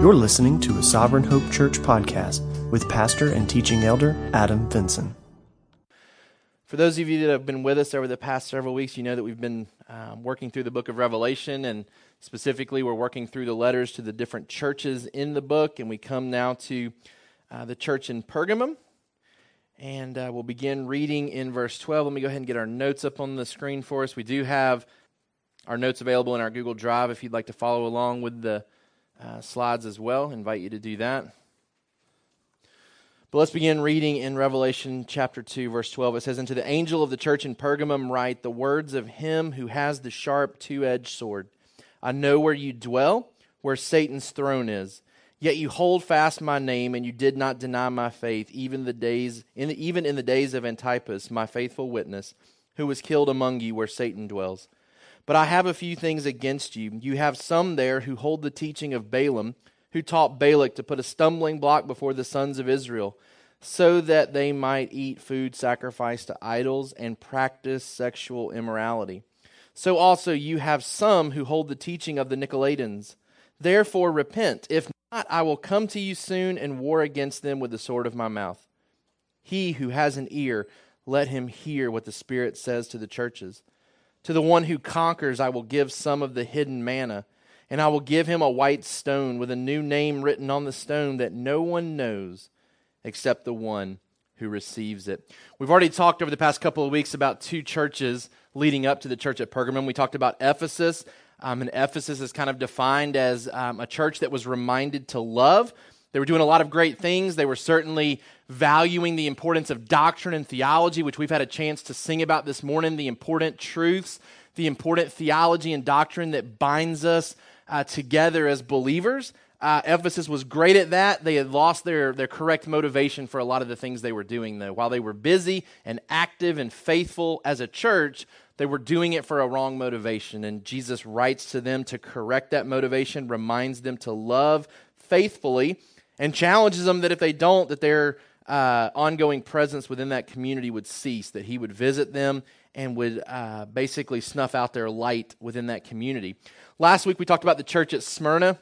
You're listening to a Sovereign Hope Church podcast with pastor and teaching elder Adam Vinson. For those of you that have been with us over the past several weeks, you know that we've been um, working through the book of Revelation, and specifically, we're working through the letters to the different churches in the book. And we come now to uh, the church in Pergamum, and uh, we'll begin reading in verse 12. Let me go ahead and get our notes up on the screen for us. We do have our notes available in our Google Drive if you'd like to follow along with the uh, slides as well. Invite you to do that. But let's begin reading in Revelation chapter 2, verse 12. It says, And to the angel of the church in Pergamum write the words of him who has the sharp two edged sword. I know where you dwell, where Satan's throne is. Yet you hold fast my name, and you did not deny my faith, even the days, in the, even in the days of Antipas, my faithful witness, who was killed among you where Satan dwells. But I have a few things against you. You have some there who hold the teaching of Balaam, who taught Balak to put a stumbling block before the sons of Israel, so that they might eat food sacrificed to idols and practice sexual immorality. So also you have some who hold the teaching of the Nicolaitans. Therefore repent. If not, I will come to you soon and war against them with the sword of my mouth. He who has an ear, let him hear what the Spirit says to the churches. To the one who conquers, I will give some of the hidden manna, and I will give him a white stone with a new name written on the stone that no one knows except the one who receives it. We've already talked over the past couple of weeks about two churches leading up to the church at Pergamum. We talked about Ephesus, um, and Ephesus is kind of defined as um, a church that was reminded to love. They were doing a lot of great things. They were certainly valuing the importance of doctrine and theology, which we've had a chance to sing about this morning, the important truths, the important theology and doctrine that binds us uh, together as believers. Uh, Ephesus was great at that. They had lost their, their correct motivation for a lot of the things they were doing, though. While they were busy and active and faithful as a church, they were doing it for a wrong motivation. And Jesus writes to them to correct that motivation, reminds them to love faithfully, and challenges them that if they don't, that their uh, ongoing presence within that community would cease, that he would visit them and would uh, basically snuff out their light within that community. Last week we talked about the church at Smyrna.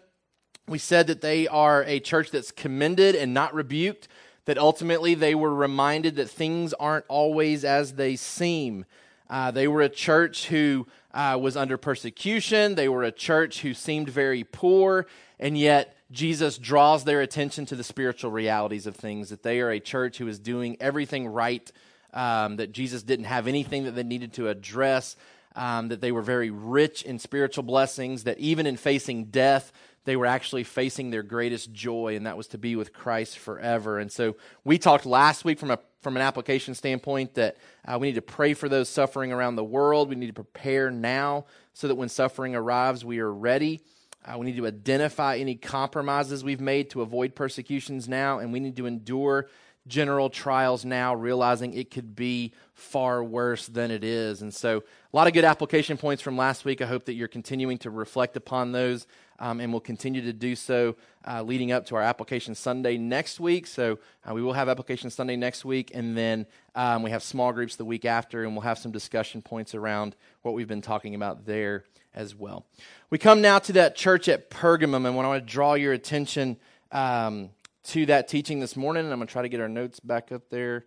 We said that they are a church that's commended and not rebuked, that ultimately they were reminded that things aren't always as they seem. Uh, they were a church who uh, was under persecution, they were a church who seemed very poor, and yet Jesus draws their attention to the spiritual realities of things, that they are a church who is doing everything right, um, that Jesus didn't have anything that they needed to address, um, that they were very rich in spiritual blessings, that even in facing death, they were actually facing their greatest joy, and that was to be with Christ forever. And so we talked last week from a from an application standpoint that uh, we need to pray for those suffering around the world. We need to prepare now so that when suffering arrives, we are ready. Uh, we need to identify any compromises we've made to avoid persecutions now, and we need to endure general trials now, realizing it could be far worse than it is. And so, a lot of good application points from last week. I hope that you're continuing to reflect upon those, um, and we'll continue to do so uh, leading up to our application Sunday next week. So, uh, we will have application Sunday next week, and then um, we have small groups the week after, and we'll have some discussion points around what we've been talking about there as well. We come now to that church at Pergamum, and I want to draw your attention um, to that teaching this morning. And I'm going to try to get our notes back up there.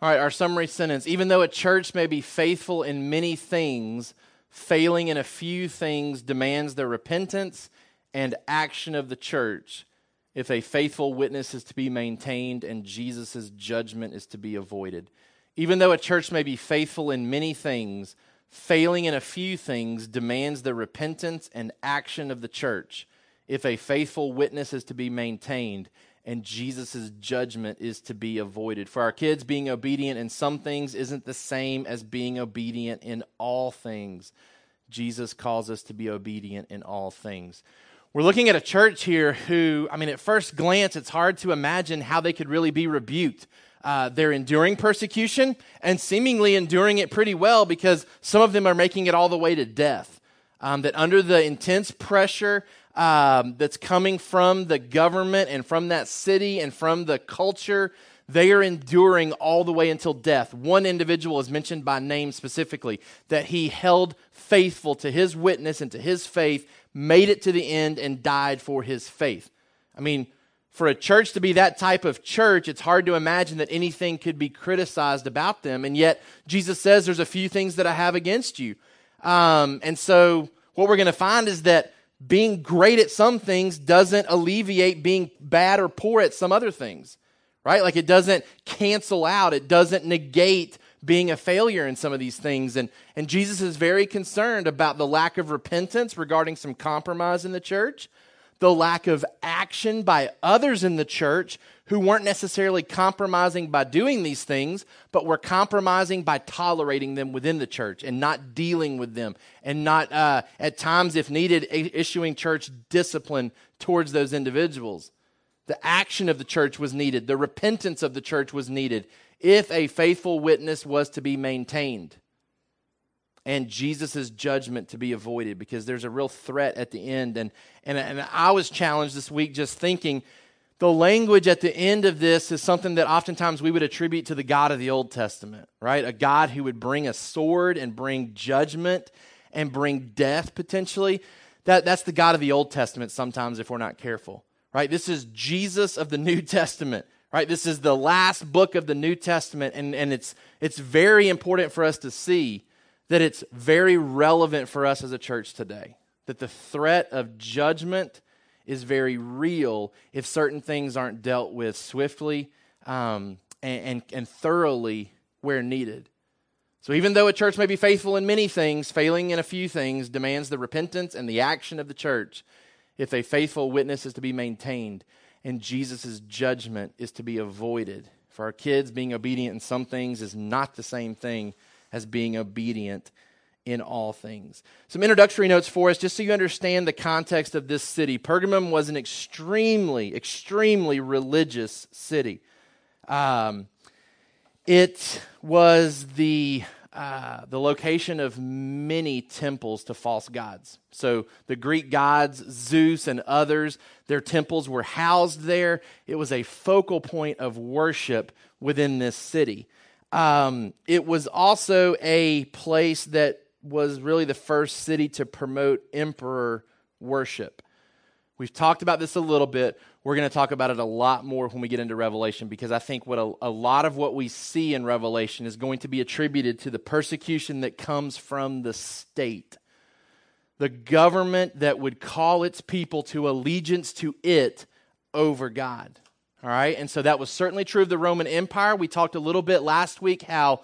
All right, our summary sentence. Even though a church may be faithful in many things, failing in a few things demands the repentance and action of the church if a faithful witness is to be maintained and Jesus' judgment is to be avoided. Even though a church may be faithful in many things, failing in a few things demands the repentance and action of the church if a faithful witness is to be maintained and Jesus' judgment is to be avoided. For our kids, being obedient in some things isn't the same as being obedient in all things. Jesus calls us to be obedient in all things. We're looking at a church here who, I mean, at first glance, it's hard to imagine how they could really be rebuked. Uh, they're enduring persecution and seemingly enduring it pretty well because some of them are making it all the way to death. Um, that under the intense pressure um, that's coming from the government and from that city and from the culture, they are enduring all the way until death. One individual is mentioned by name specifically that he held faithful to his witness and to his faith, made it to the end and died for his faith. I mean, for a church to be that type of church, it's hard to imagine that anything could be criticized about them. And yet, Jesus says, There's a few things that I have against you. Um, and so, what we're going to find is that being great at some things doesn't alleviate being bad or poor at some other things, right? Like it doesn't cancel out, it doesn't negate being a failure in some of these things. And, and Jesus is very concerned about the lack of repentance regarding some compromise in the church, the lack of action by others in the church who weren't necessarily compromising by doing these things, but were compromising by tolerating them within the church and not dealing with them and not, uh, at times, if needed, issuing church discipline towards those individuals. The action of the church was needed, the repentance of the church was needed if a faithful witness was to be maintained and Jesus' judgment to be avoided because there's a real threat at the end. And, and, and I was challenged this week just thinking the language at the end of this is something that oftentimes we would attribute to the God of the Old Testament, right? A God who would bring a sword and bring judgment and bring death potentially. That, that's the God of the Old Testament sometimes if we're not careful, right? This is Jesus of the New Testament, right? This is the last book of the New Testament, and, and it's, it's very important for us to see that it's very relevant for us as a church today. That the threat of judgment is very real if certain things aren't dealt with swiftly um, and, and, and thoroughly where needed. So, even though a church may be faithful in many things, failing in a few things demands the repentance and the action of the church if a faithful witness is to be maintained and Jesus' judgment is to be avoided. For our kids, being obedient in some things is not the same thing as being obedient in all things. Some introductory notes for us, just so you understand the context of this city. Pergamum was an extremely, extremely religious city. Um, it was the uh, the location of many temples to false gods. So the Greek gods, Zeus and others, their temples were housed there. It was a focal point of worship within this city. Um, it was also a place that was really the first city to promote emperor worship. We've talked about this a little bit. We're going to talk about it a lot more when we get into Revelation because I think what a, a, lot of what we see in Revelation is going to be attributed to the persecution that comes from the state. The government that would call its people to allegiance to it over God. All right, and so that was certainly true of the Roman Empire. We talked a little bit last week how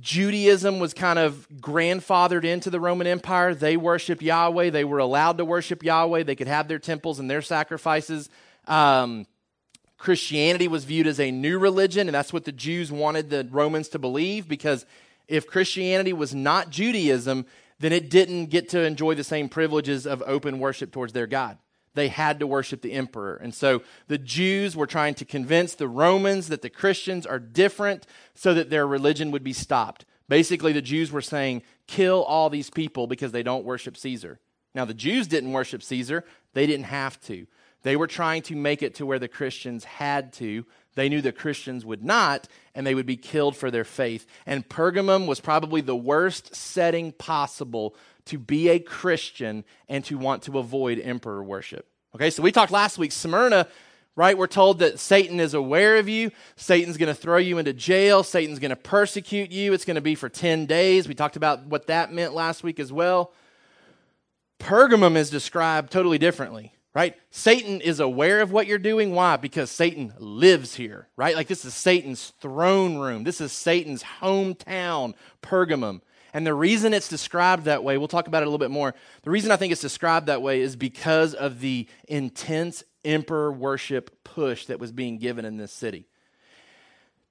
Judaism was kind of grandfathered into the Roman Empire. They worshiped Yahweh. They were allowed to worship Yahweh. They could have their temples and their sacrifices. Um, Christianity was viewed as a new religion, and that's what the Jews wanted the Romans to believe because if Christianity was not Judaism, then it didn't get to enjoy the same privileges of open worship towards their God they had to worship the emperor. And so the Jews were trying to convince the Romans that the Christians are different so that their religion would be stopped. Basically, the Jews were saying, kill all these people because they don't worship Caesar. Now, the Jews didn't worship Caesar, they didn't have to. They were trying to make it to where the Christians had to. They knew the Christians would not, and they would be killed for their faith. And Pergamum was probably the worst setting possible to be a Christian and to want to avoid emperor worship. Okay, so we talked last week, Smyrna, right? We're told that Satan is aware of you. Satan's going to throw you into jail. Satan's going to persecute you. It's going to be for 10 days. We talked about what that meant last week as well. Pergamum is described totally differently, right? Satan is aware of what you're doing. Why? Because Satan lives here, right? Like this is Satan's throne room. This is Satan's hometown, Pergamum. And the reason it's described that way, we'll talk about it a little bit more. The reason I think it's described that way is because of the intense emperor worship push that was being given in this city.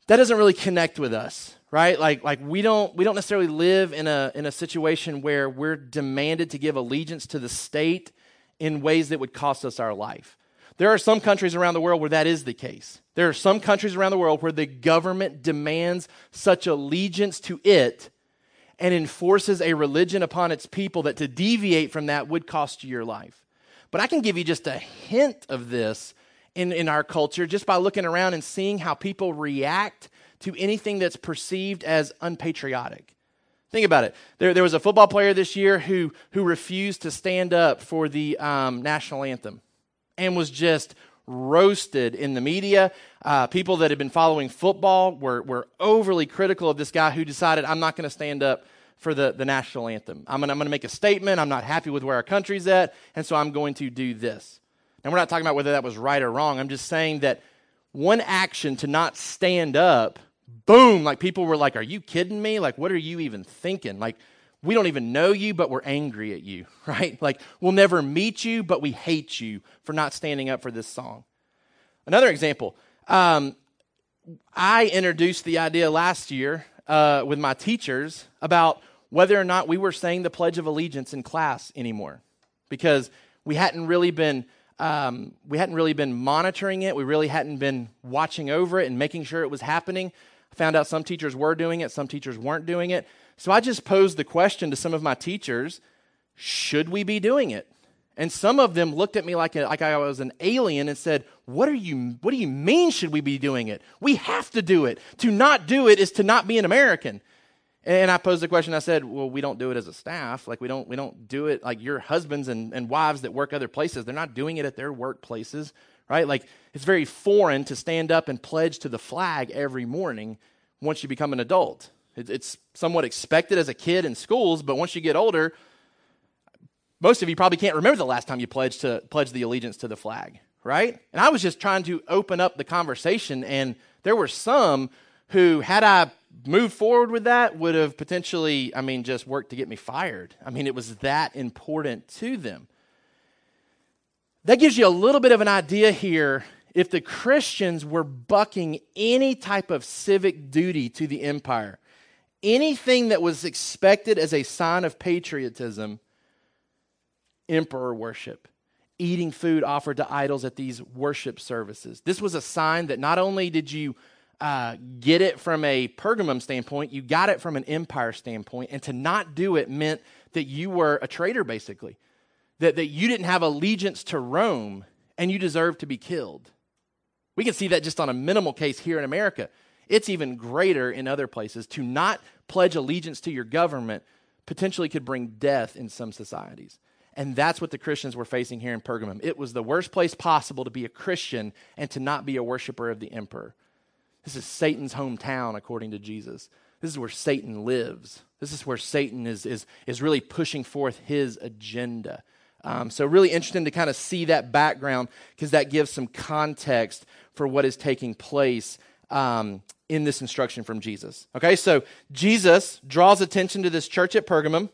That doesn't really connect with us, right? Like, like we don't we don't necessarily live in a in a situation where we're demanded to give allegiance to the state in ways that would cost us our life. There are some countries around the world where that is the case. There are some countries around the world where the government demands such allegiance to it and enforces a religion upon its people that to deviate from that would cost you your life. But I can give you just a hint of this in, in our culture just by looking around and seeing how people react to anything that's perceived as unpatriotic. Think about it. There, there was a football player this year who, who refused to stand up for the um, national anthem and was just roasted in the media. Uh, people that had been following football were, were overly critical of this guy who decided, I'm not going to stand up for the, the national anthem. I'm going I'm to make a statement. I'm not happy with where our country's at, and so I'm going to do this. And we're not talking about whether that was right or wrong. I'm just saying that one action to not stand up boom, like people were like, Are you kidding me? Like, what are you even thinking? Like, we don't even know you, but we're angry at you, right? Like, we'll never meet you, but we hate you for not standing up for this song. Another example um, I introduced the idea last year uh, with my teachers about whether or not we were saying the Pledge of Allegiance in class anymore because we hadn't really been. Um, we hadn't really been monitoring it. We really hadn't been watching over it and making sure it was happening. I found out some teachers were doing it, some teachers weren't doing it. So I just posed the question to some of my teachers should we be doing it? And some of them looked at me like, a, like I was an alien and said, what, are you, what do you mean, should we be doing it? We have to do it. To not do it is to not be an American. And I posed the question, I said, well, we don't do it as a staff. Like, we don't, we don't do it like your husbands and, and wives that work other places. They're not doing it at their workplaces right? Like it's very foreign to stand up and pledge to the flag every morning once you become an adult. It's somewhat expected as a kid in schools, but once you get older, most of you probably can't remember the last time you pledged to pledge the allegiance to the flag, right? And I was just trying to open up the conversation, and there were some who, had I moved forward with that, would have potentially, I mean, just worked to get me fired. I mean, it was that important to them. That gives you a little bit of an idea here if the Christians were bucking any type of civic duty to the empire, anything that was expected as a sign of patriotism, emperor worship, eating food offered to idols at these worship services. This was a sign that not only did you uh, get it from a Pergamum standpoint, you got it from an empire standpoint, and to not do it meant that you were a traitor, basically that, that you didn't have allegiance to Rome and you deserve to be killed. We can see that just on a minimal case here in America. It's even greater in other places. To not pledge allegiance to your government potentially could bring death in some societies. And that's what the Christians were facing here in Pergamum. It was the worst place possible to be a Christian and to not be a worshiper of the emperor. This is Satan's hometown, according to Jesus. This is where Satan lives. This is where Satan is, is, is really pushing forth his agenda. Um, so, really interesting to kind of see that background because that gives some context for what is taking place um, in this instruction from Jesus. Okay, so Jesus draws attention to this church at Pergamum.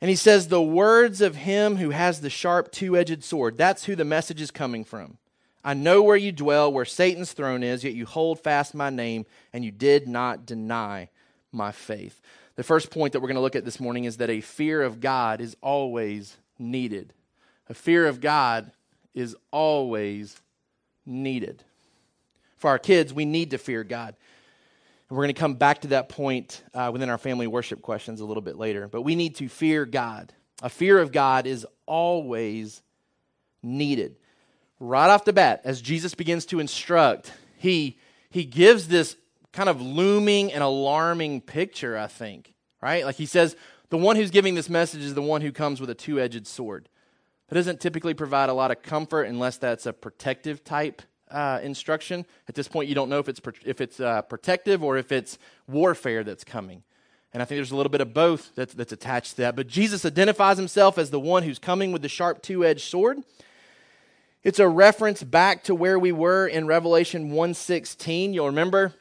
And he says, The words of him who has the sharp two edged sword. That's who the message is coming from. I know where you dwell, where Satan's throne is, yet you hold fast my name, and you did not deny my faith. The first point that we're going to look at this morning is that a fear of God is always needed. A fear of God is always needed. For our kids, we need to fear God. And we're going to come back to that point uh, within our family worship questions a little bit later. But we need to fear God. A fear of God is always needed. Right off the bat, as Jesus begins to instruct, he, he gives this kind of looming and alarming picture, I think, right? Like he says, the one who's giving this message is the one who comes with a two edged sword. That doesn't typically provide a lot of comfort unless that's a protective type uh, instruction. At this point, you don't know if it's, if it's uh, protective or if it's warfare that's coming. And I think there's a little bit of both that's, that's attached to that. But Jesus identifies himself as the one who's coming with the sharp two edged sword. It's a reference back to where we were in Revelation 1:16. You'll remember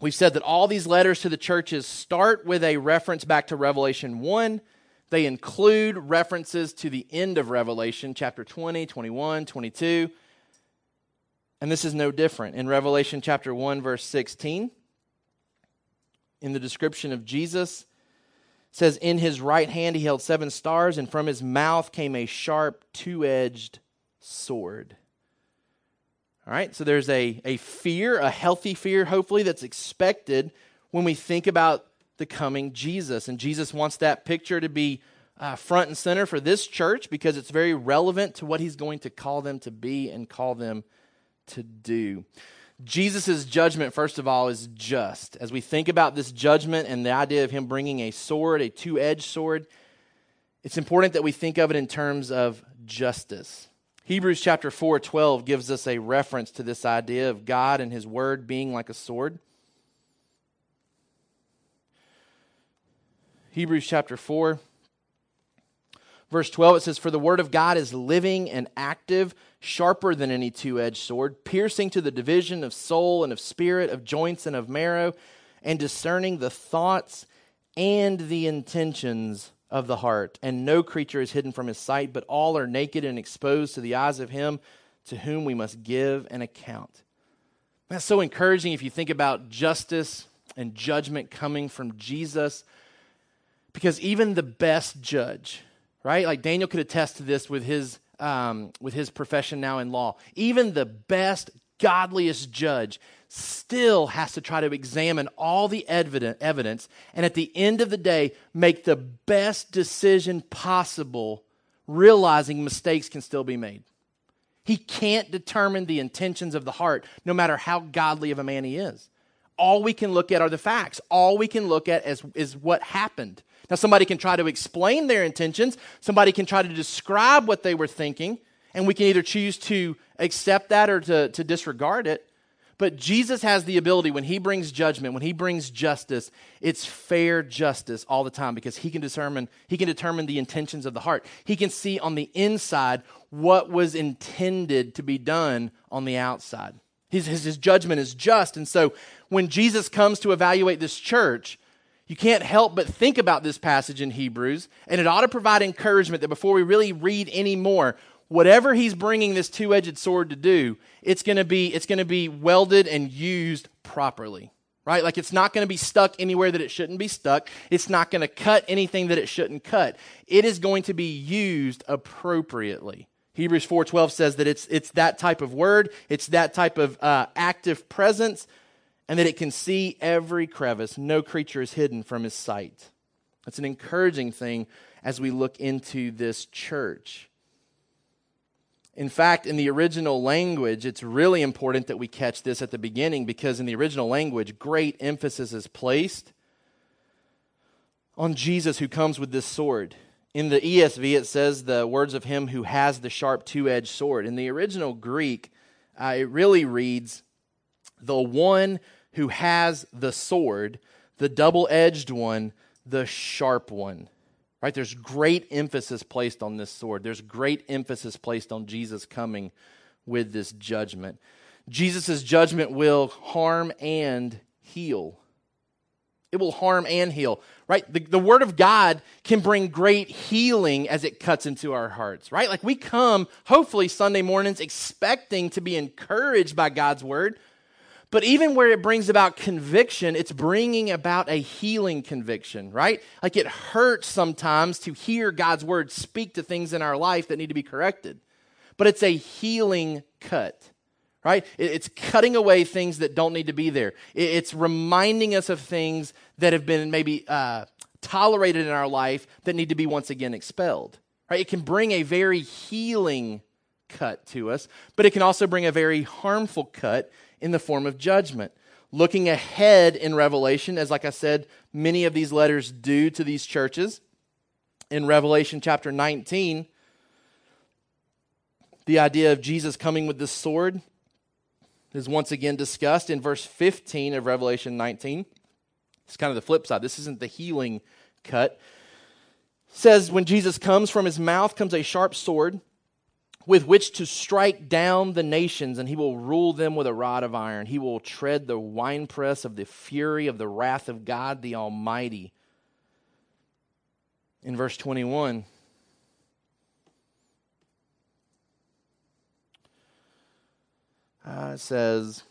We've said that all these letters to the churches start with a reference back to Revelation 1. They include references to the end of Revelation, chapter 20, 21, 22. And this is no different. In Revelation chapter 1, verse 16, in the description of Jesus, says, In his right hand he held seven stars, and from his mouth came a sharp, two edged sword. All right, so there's a, a fear, a healthy fear, hopefully, that's expected when we think about the coming Jesus. And Jesus wants that picture to be uh, front and center for this church because it's very relevant to what he's going to call them to be and call them to do. Jesus' judgment, first of all, is just. As we think about this judgment and the idea of him bringing a sword, a two edged sword, it's important that we think of it in terms of justice. Hebrews chapter 4 12 gives us a reference to this idea of God and his word being like a sword. Hebrews chapter 4, verse 12, it says, For the word of God is living and active, sharper than any two edged sword, piercing to the division of soul and of spirit, of joints and of marrow, and discerning the thoughts and the intentions of the heart. And no creature is hidden from his sight, but all are naked and exposed to the eyes of him to whom we must give an account. That's so encouraging if you think about justice and judgment coming from Jesus, because even the best judge, right? Like Daniel could attest to this with his um, with his profession now in law. Even the best, godliest judge still has to try to examine all the evidence and at the end of the day make the best decision possible, realizing mistakes can still be made. He can't determine the intentions of the heart, no matter how godly of a man he is. All we can look at are the facts. All we can look at is, is what happened. Now, somebody can try to explain their intentions, somebody can try to describe what they were thinking, and we can either choose to accept that or to, to disregard it. But Jesus has the ability when he brings judgment, when he brings justice, it's fair justice all the time because he can determine he can determine the intentions of the heart. He can see on the inside what was intended to be done on the outside. His, his, his judgment is just. And so when Jesus comes to evaluate this church, you can't help but think about this passage in Hebrews, and it ought to provide encouragement that before we really read any more, whatever he's bringing this two-edged sword to do, it's going to be it's going to be welded and used properly. Right? Like it's not going to be stuck anywhere that it shouldn't be stuck. It's not going to cut anything that it shouldn't cut. It is going to be used appropriately. Hebrews 4:12 says that it's it's that type of word, it's that type of uh, active presence, and that it can see every crevice. No creature is hidden from his sight. That's an encouraging thing as we look into this church. In fact, in the original language, it's really important that we catch this at the beginning because in the original language, great emphasis is placed on Jesus who comes with this sword. In the ESV, it says the words of him who has the sharp two edged sword. In the original Greek, uh, it really reads, the one who has the sword, the double edged one, the sharp one. Right? There's great emphasis placed on this sword. There's great emphasis placed on Jesus coming with this judgment. Jesus' judgment will harm and heal. It will harm and heal, right? The, the Word of God can bring great healing as it cuts into our hearts, right? Like we come, hopefully, Sunday mornings expecting to be encouraged by God's Word, but even where it brings about conviction, it's bringing about a healing conviction, right? Like it hurts sometimes to hear God's word speak to things in our life that need to be corrected. But it's a healing cut, right? It's cutting away things that don't need to be there. It's reminding us of things that have been maybe uh, tolerated in our life that need to be once again expelled, right? It can bring a very healing cut to us, but it can also bring a very harmful cut in the form of judgment. Looking ahead in Revelation, as like I said, many of these letters do to these churches. In Revelation chapter 19, the idea of Jesus coming with this sword is once again discussed in verse 15 of Revelation 19. It's kind of the flip side. This isn't the healing cut. It says when Jesus comes from his mouth comes a sharp sword with which to strike down the nations, and he will rule them with a rod of iron. He will tread the winepress of the fury of the wrath of God the Almighty. In verse 21, uh, it says,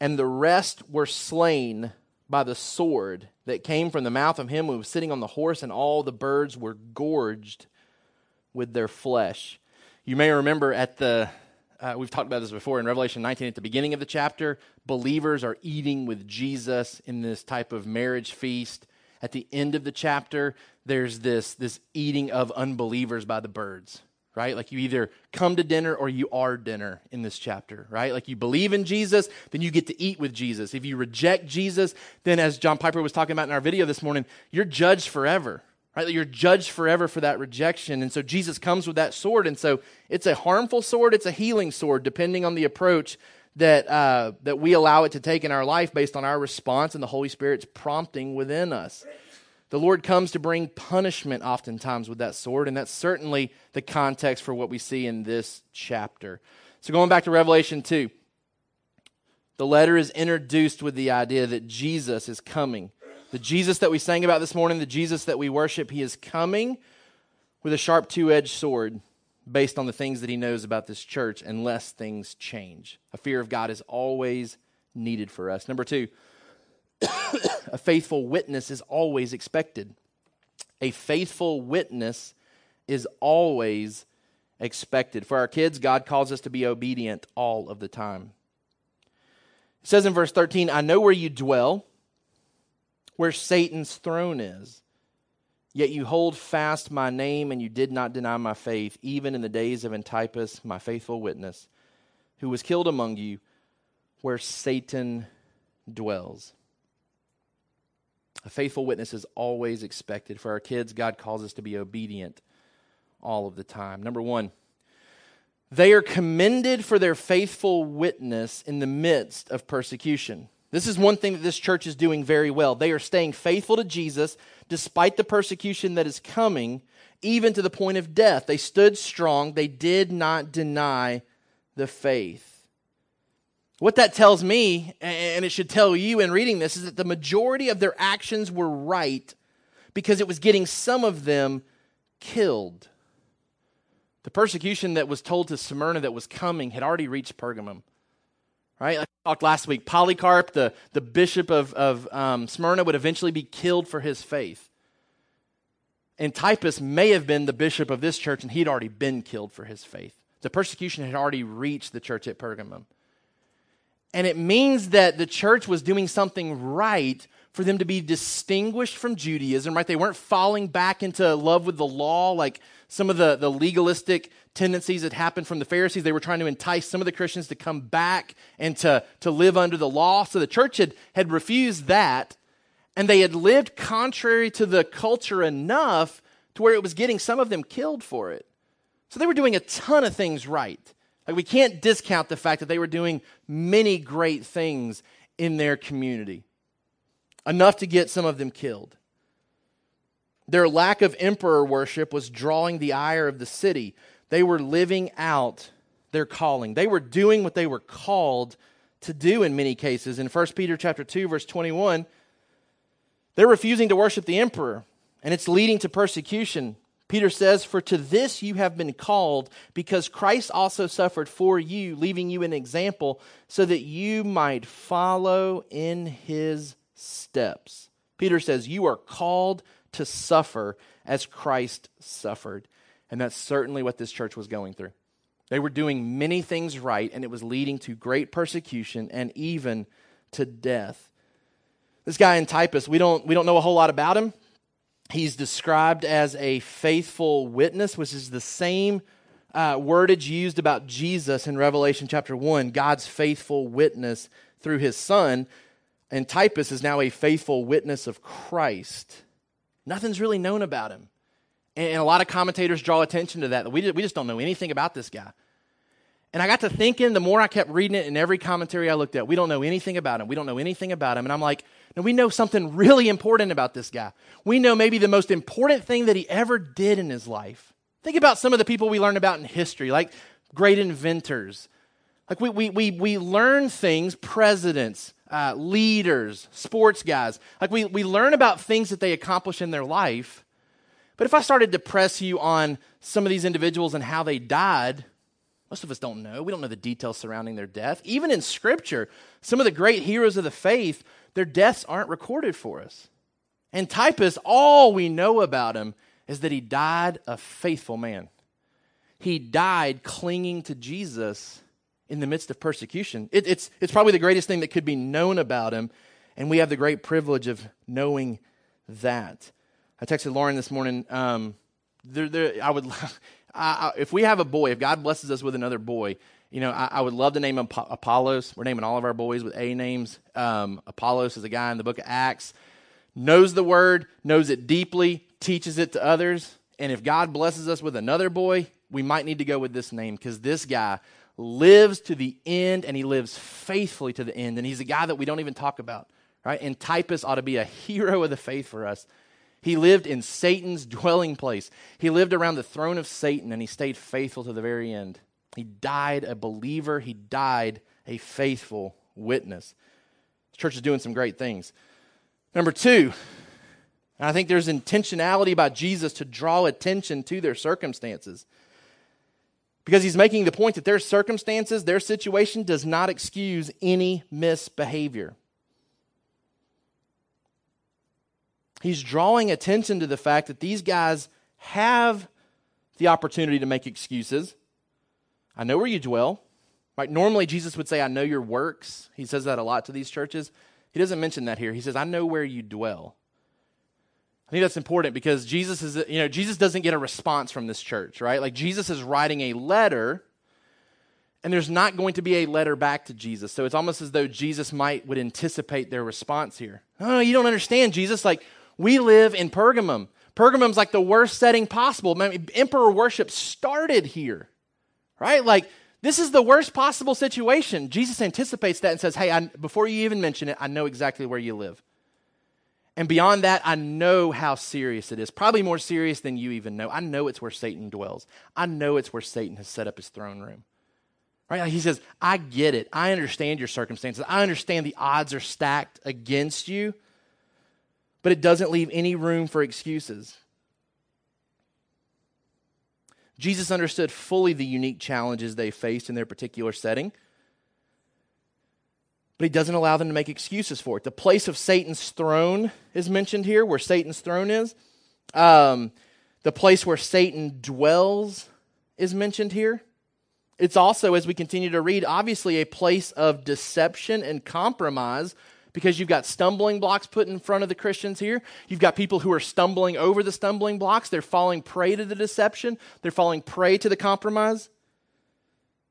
And the rest were slain by the sword that came from the mouth of him who was sitting on the horse, and all the birds were gorged with their flesh. You may remember at the, uh, we've talked about this before in Revelation 19, at the beginning of the chapter, believers are eating with Jesus in this type of marriage feast. At the end of the chapter, there's this, this eating of unbelievers by the birds. right? Like you either come to dinner or you are dinner in this chapter, right? Like you believe in Jesus, then you get to eat with Jesus. If you reject Jesus, then as John Piper was talking about in our video this morning, you're judged forever, right? You're judged forever for that rejection. And so Jesus comes with that sword. And so it's a harmful sword, it's a healing sword, depending on the approach that, uh, that we allow it to take in our life based on our response and the Holy Spirit's prompting within us. The Lord comes to bring punishment oftentimes with that sword, and that's certainly the context for what we see in this chapter. So, going back to Revelation 2, the letter is introduced with the idea that Jesus is coming. The Jesus that we sang about this morning, the Jesus that we worship, he is coming with a sharp two edged sword based on the things that he knows about this church, unless things change. A fear of God is always needed for us. Number two, a faithful witness is always expected. A faithful witness is always expected. For our kids, God calls us to be obedient all of the time. It says in verse 13, I know where you dwell, where Satan's throne is. Yet you hold fast my name, and you did not deny my faith, even in the days of Antipas, my faithful witness, who was killed among you, where Satan dwells. A faithful witness is always expected. For our kids, God calls us to be obedient all of the time. Number one, they are commended for their faithful witness in the midst of persecution. This is one thing that this church is doing very well. They are staying faithful to Jesus despite the persecution that is coming, even to the point of death. They stood strong, they did not deny the faith. What that tells me, and it should tell you in reading this, is that the majority of their actions were right because it was getting some of them killed. The persecution that was told to Smyrna that was coming had already reached Pergamum. Right? Like I talked last week, Polycarp, the, the bishop of, of um, Smyrna, would eventually be killed for his faith. Antipas may have been the bishop of this church, and he'd already been killed for his faith. The persecution had already reached the church at Pergamum. And it means that the church was doing something right for them to be distinguished from Judaism, right? They weren't falling back into love with the law like some of the, the legalistic tendencies that happened from the Pharisees. They were trying to entice some of the Christians to come back and to, to live under the law. So the church had, had refused that, and they had lived contrary to the culture enough to where it was getting some of them killed for it. So they were doing a ton of things right. Like, we can't discount the fact that they were doing many great things in their community, enough to get some of them killed. Their lack of emperor worship was drawing the ire of the city. They were living out their calling. They were doing what they were called to do in many cases. In 1 Peter chapter 2 verse 21, they're refusing to worship the emperor, and it's leading to persecution. Peter says, For to this you have been called, because Christ also suffered for you, leaving you an example, so that you might follow in his steps. Peter says, You are called to suffer as Christ suffered. And that's certainly what this church was going through. They were doing many things right, and it was leading to great persecution and even to death. This guy Antipas, we don't, we don't know a whole lot about him. He's described as a faithful witness, which is the same uh, wordage used about Jesus in Revelation chapter 1, God's faithful witness through his son. Antipas is now a faithful witness of Christ. Nothing's really known about him. And, a lot of commentators draw attention to that. We just, we just don't know anything about this guy. And I got to thinking, the more I kept reading it in every commentary I looked at, we don't know anything about him. We don't know anything about him. And I'm like, now, we know something really important about this guy. We know maybe the most important thing that he ever did in his life. Think about some of the people we learn about in history, like great inventors. Like we, we, we, we learn things, presidents, uh, leaders, sports guys. Like we, we learn about things that they accomplish in their life. But if I started to press you on some of these individuals and how they died, most of us don't know. We don't know the details surrounding their death. Even in Scripture, some of the great heroes of the faith their deaths aren't recorded for us. Antipas, all we know about him is that he died a faithful man. He died clinging to Jesus in the midst of persecution. It, it's, it's probably the greatest thing that could be known about him, and we have the great privilege of knowing that. I texted Lauren this morning. Um, there, there, I would, I, I, if we have a boy, if God blesses us with another boy, you know, I, I would love to name him Apollos. We're naming all of our boys with A names. Um, Apollos is a guy in the book of Acts, knows the word, knows it deeply, teaches it to others. And if God blesses us with another boy, we might need to go with this name because this guy lives to the end and he lives faithfully to the end. And he's a guy that we don't even talk about, right? Antipas ought to be a hero of the faith for us. He lived in Satan's dwelling place. He lived around the throne of Satan and he stayed faithful to the very end. He died a believer, he died a faithful witness. The church is doing some great things. Number two, I think there's intentionality by Jesus to draw attention to their circumstances. Because he's making the point that their circumstances, their situation does not excuse any misbehavior. He's drawing attention to the fact that these guys have the opportunity to make excuses. I know where you dwell. Right? Normally, Jesus would say, I know your works. He says that a lot to these churches. He doesn't mention that here. He says, I know where you dwell. I think that's important because Jesus is, you know, Jesus doesn't get a response from this church, right? Like Jesus is writing a letter and there's not going to be a letter back to Jesus. So it's almost as though Jesus might would anticipate their response here. Oh, you don't understand, Jesus. Like we live in Pergamum. Pergamum's like the worst setting possible. Emperor worship started here, right? Like this is the worst possible situation. Jesus anticipates that and says, Hey, I, before you even mention it, I know exactly where you live. And beyond that, I know how serious it is. Probably more serious than you even know. I know it's where Satan dwells. I know it's where Satan has set up his throne room. Right? He says, I get it. I understand your circumstances. I understand the odds are stacked against you, but it doesn't leave any room for excuses. Jesus understood fully the unique challenges they faced in their particular setting, but he doesn't allow them to make excuses for it. The place of Satan's throne is mentioned here, where Satan's throne is. Um, the place where Satan dwells is mentioned here. It's also, as we continue to read, obviously a place of deception and compromise because you've got stumbling blocks put in front of the Christians here. You've got people who are stumbling over the stumbling blocks. They're falling prey to the deception, they're falling prey to the compromise.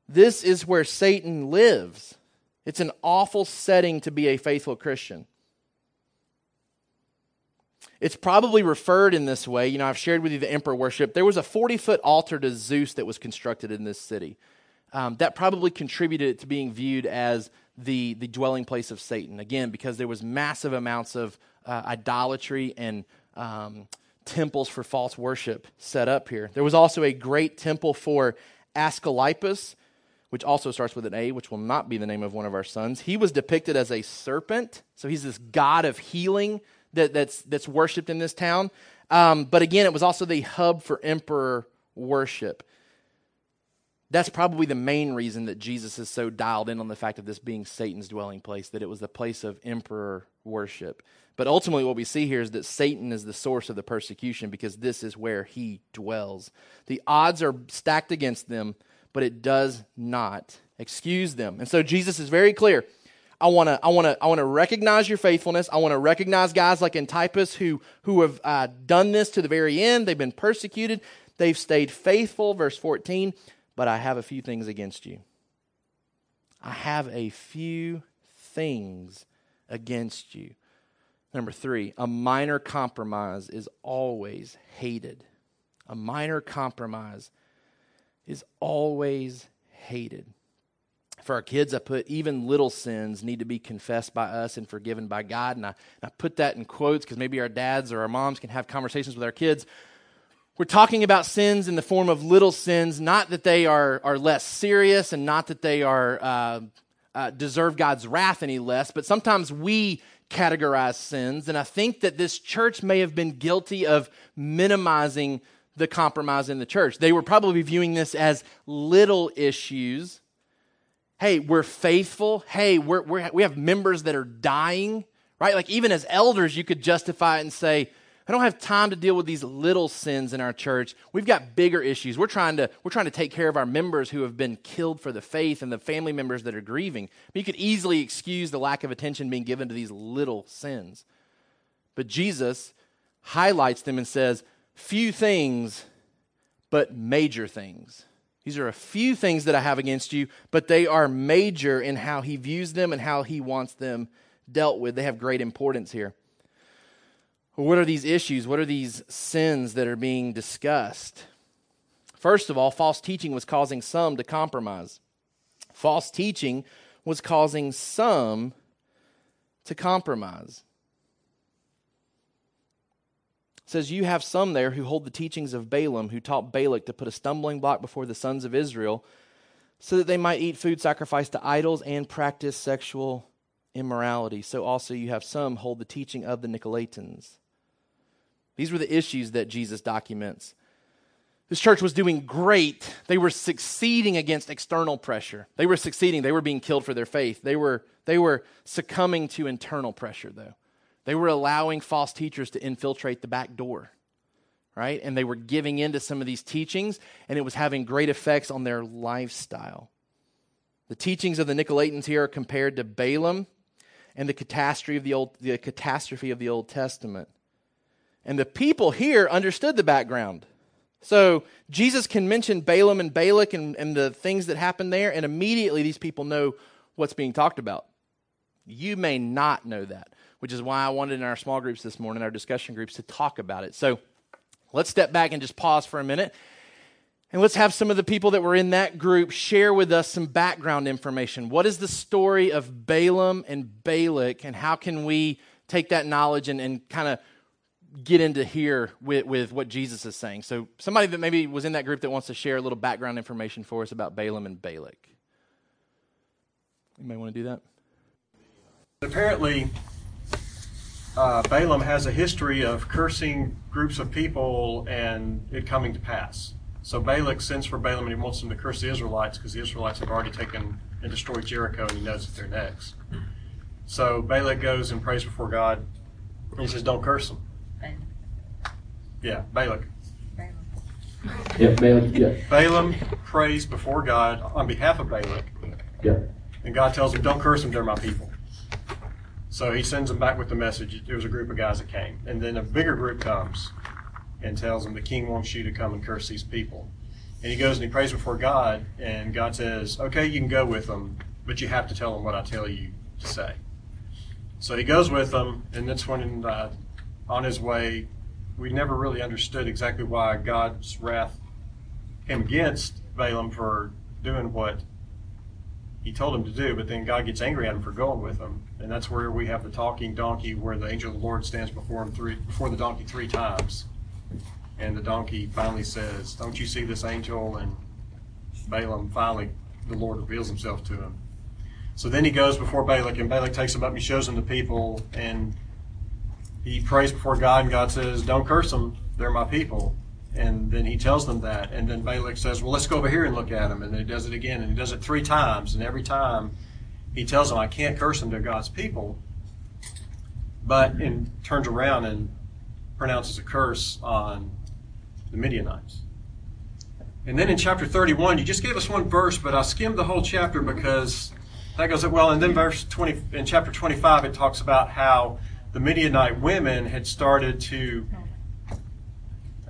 This is where Satan lives. It's an awful setting to be a faithful Christian. It's probably referred in this way. You know, I've shared with you the emperor worship. There was a 40 foot altar to Zeus that was constructed in this city. Um, that probably contributed to being viewed as the, the dwelling place of Satan. Again, because there was massive amounts of uh, idolatry and um, temples for false worship set up here. There was also a great temple for Asclepius, which also starts with an A, which will not be the name of one of our sons. He was depicted as a serpent, so he's this god of healing that, that's, that's worshipped in this town. Um, but again, it was also the hub for emperor worship. That's probably the main reason that Jesus is so dialed in on the fact of this being Satan's dwelling place, that it was the place of emperor worship. But ultimately, what we see here is that Satan is the source of the persecution because this is where he dwells. The odds are stacked against them, but it does not excuse them. And so Jesus is very clear. I want to I want to I want to recognize your faithfulness. I want to recognize guys like Antipas who who have uh, done this to the very end. They've been persecuted. They've stayed faithful. Verse 14 but I have a few things against you. I have a few things against you. Number three, a minor compromise is always hated. A minor compromise is always hated. For our kids, I put even little sins need to be confessed by us and forgiven by God. And I, and I put that in quotes because maybe our dads or our moms can have conversations with our kids we're talking about sins in the form of little sins, not that they are, are less serious and not that they are uh, uh, deserve God's wrath any less, but sometimes we categorize sins. And I think that this church may have been guilty of minimizing the compromise in the church. They were probably viewing this as little issues. Hey, we're faithful. Hey, we're, we're, we have members that are dying, right? Like even as elders, you could justify it and say, I don't have time to deal with these little sins in our church. We've got bigger issues. We're trying to, we're trying to take care of our members who have been killed for the faith and the family members that are grieving. You could easily excuse the lack of attention being given to these little sins. But Jesus highlights them and says, Few things, but major things. These are a few things that I have against you, but they are major in how he views them and how he wants them dealt with. They have great importance here. What are these issues? What are these sins that are being discussed? First of all, false teaching was causing some to compromise. False teaching was causing some to compromise. Says, You have some there who hold the teachings of Balaam, who taught Balak to put a stumbling block before the sons of Israel, so that they might eat food sacrificed to idols and practice sexual immorality. So also you have some hold the teaching of the Nicolaitans. These were the issues that Jesus documents. This church was doing great. They were succeeding against external pressure. They were succeeding. They were being killed for their faith. They were, they were succumbing to internal pressure, though. They were allowing false teachers to infiltrate the back door, right? And they were giving in to some of these teachings, and it was having great effects on their lifestyle. The teachings of the Nicolaitans here are compared to Balaam and the catastrophe of the Old, the catastrophe of the Old Testament. And the people here understood the background. So Jesus can mention Balaam and Balak and, and the things that happened there, and immediately these people know what's being talked about. You may not know that which is why I wanted in our small groups this morning, our discussion groups, to talk about it. So let's step back and just pause for a minute. And let's have some of the people that were in that group share with us some background information. What is the story of Balaam and Balak, and how can we take that knowledge and, and kind of get into here with, with what Jesus is saying? So, somebody that maybe was in that group that wants to share a little background information for us about Balaam and Balak. You may want to do that. Apparently, uh, Balaam has a history of cursing groups of people and it coming to pass. So Balak sends for Balaam and he wants him to curse the Israelites because the Israelites have already taken and destroyed Jericho and he knows that they're next. So Balak goes and prays before God and he says, Don't curse them. Yeah, Balak. Yeah, Balaam, yeah. Balaam prays before God on behalf of Balak. Yeah. And God tells him, Don't curse them, they're my people. So he sends them back with the message. There was a group of guys that came. And then a bigger group comes and tells them the king wants you to come and curse these people. And he goes and he prays before God, and God says, Okay, you can go with them, but you have to tell them what I tell you to say. So he goes with them, and that's when uh, on his way, we never really understood exactly why God's wrath came against Balaam for doing what he told him to do, but then God gets angry at him for going with him. And that's where we have the talking donkey where the angel of the Lord stands before him three before the donkey three times. And the donkey finally says, Don't you see this angel? And Balaam finally the Lord reveals himself to him. So then he goes before Balak, and Balak takes him up and he shows him the people, and he prays before God, and God says, Don't curse them, they're my people. And then he tells them that. And then Balak says, Well, let's go over here and look at him. And he does it again. And he does it three times. And every time he tells them, I can't curse them, they're God's people. But and turns around and pronounces a curse on the Midianites. And then in chapter 31, you just gave us one verse, but I skimmed the whole chapter because that goes well. And then verse 20 in chapter 25, it talks about how the Midianite women had started to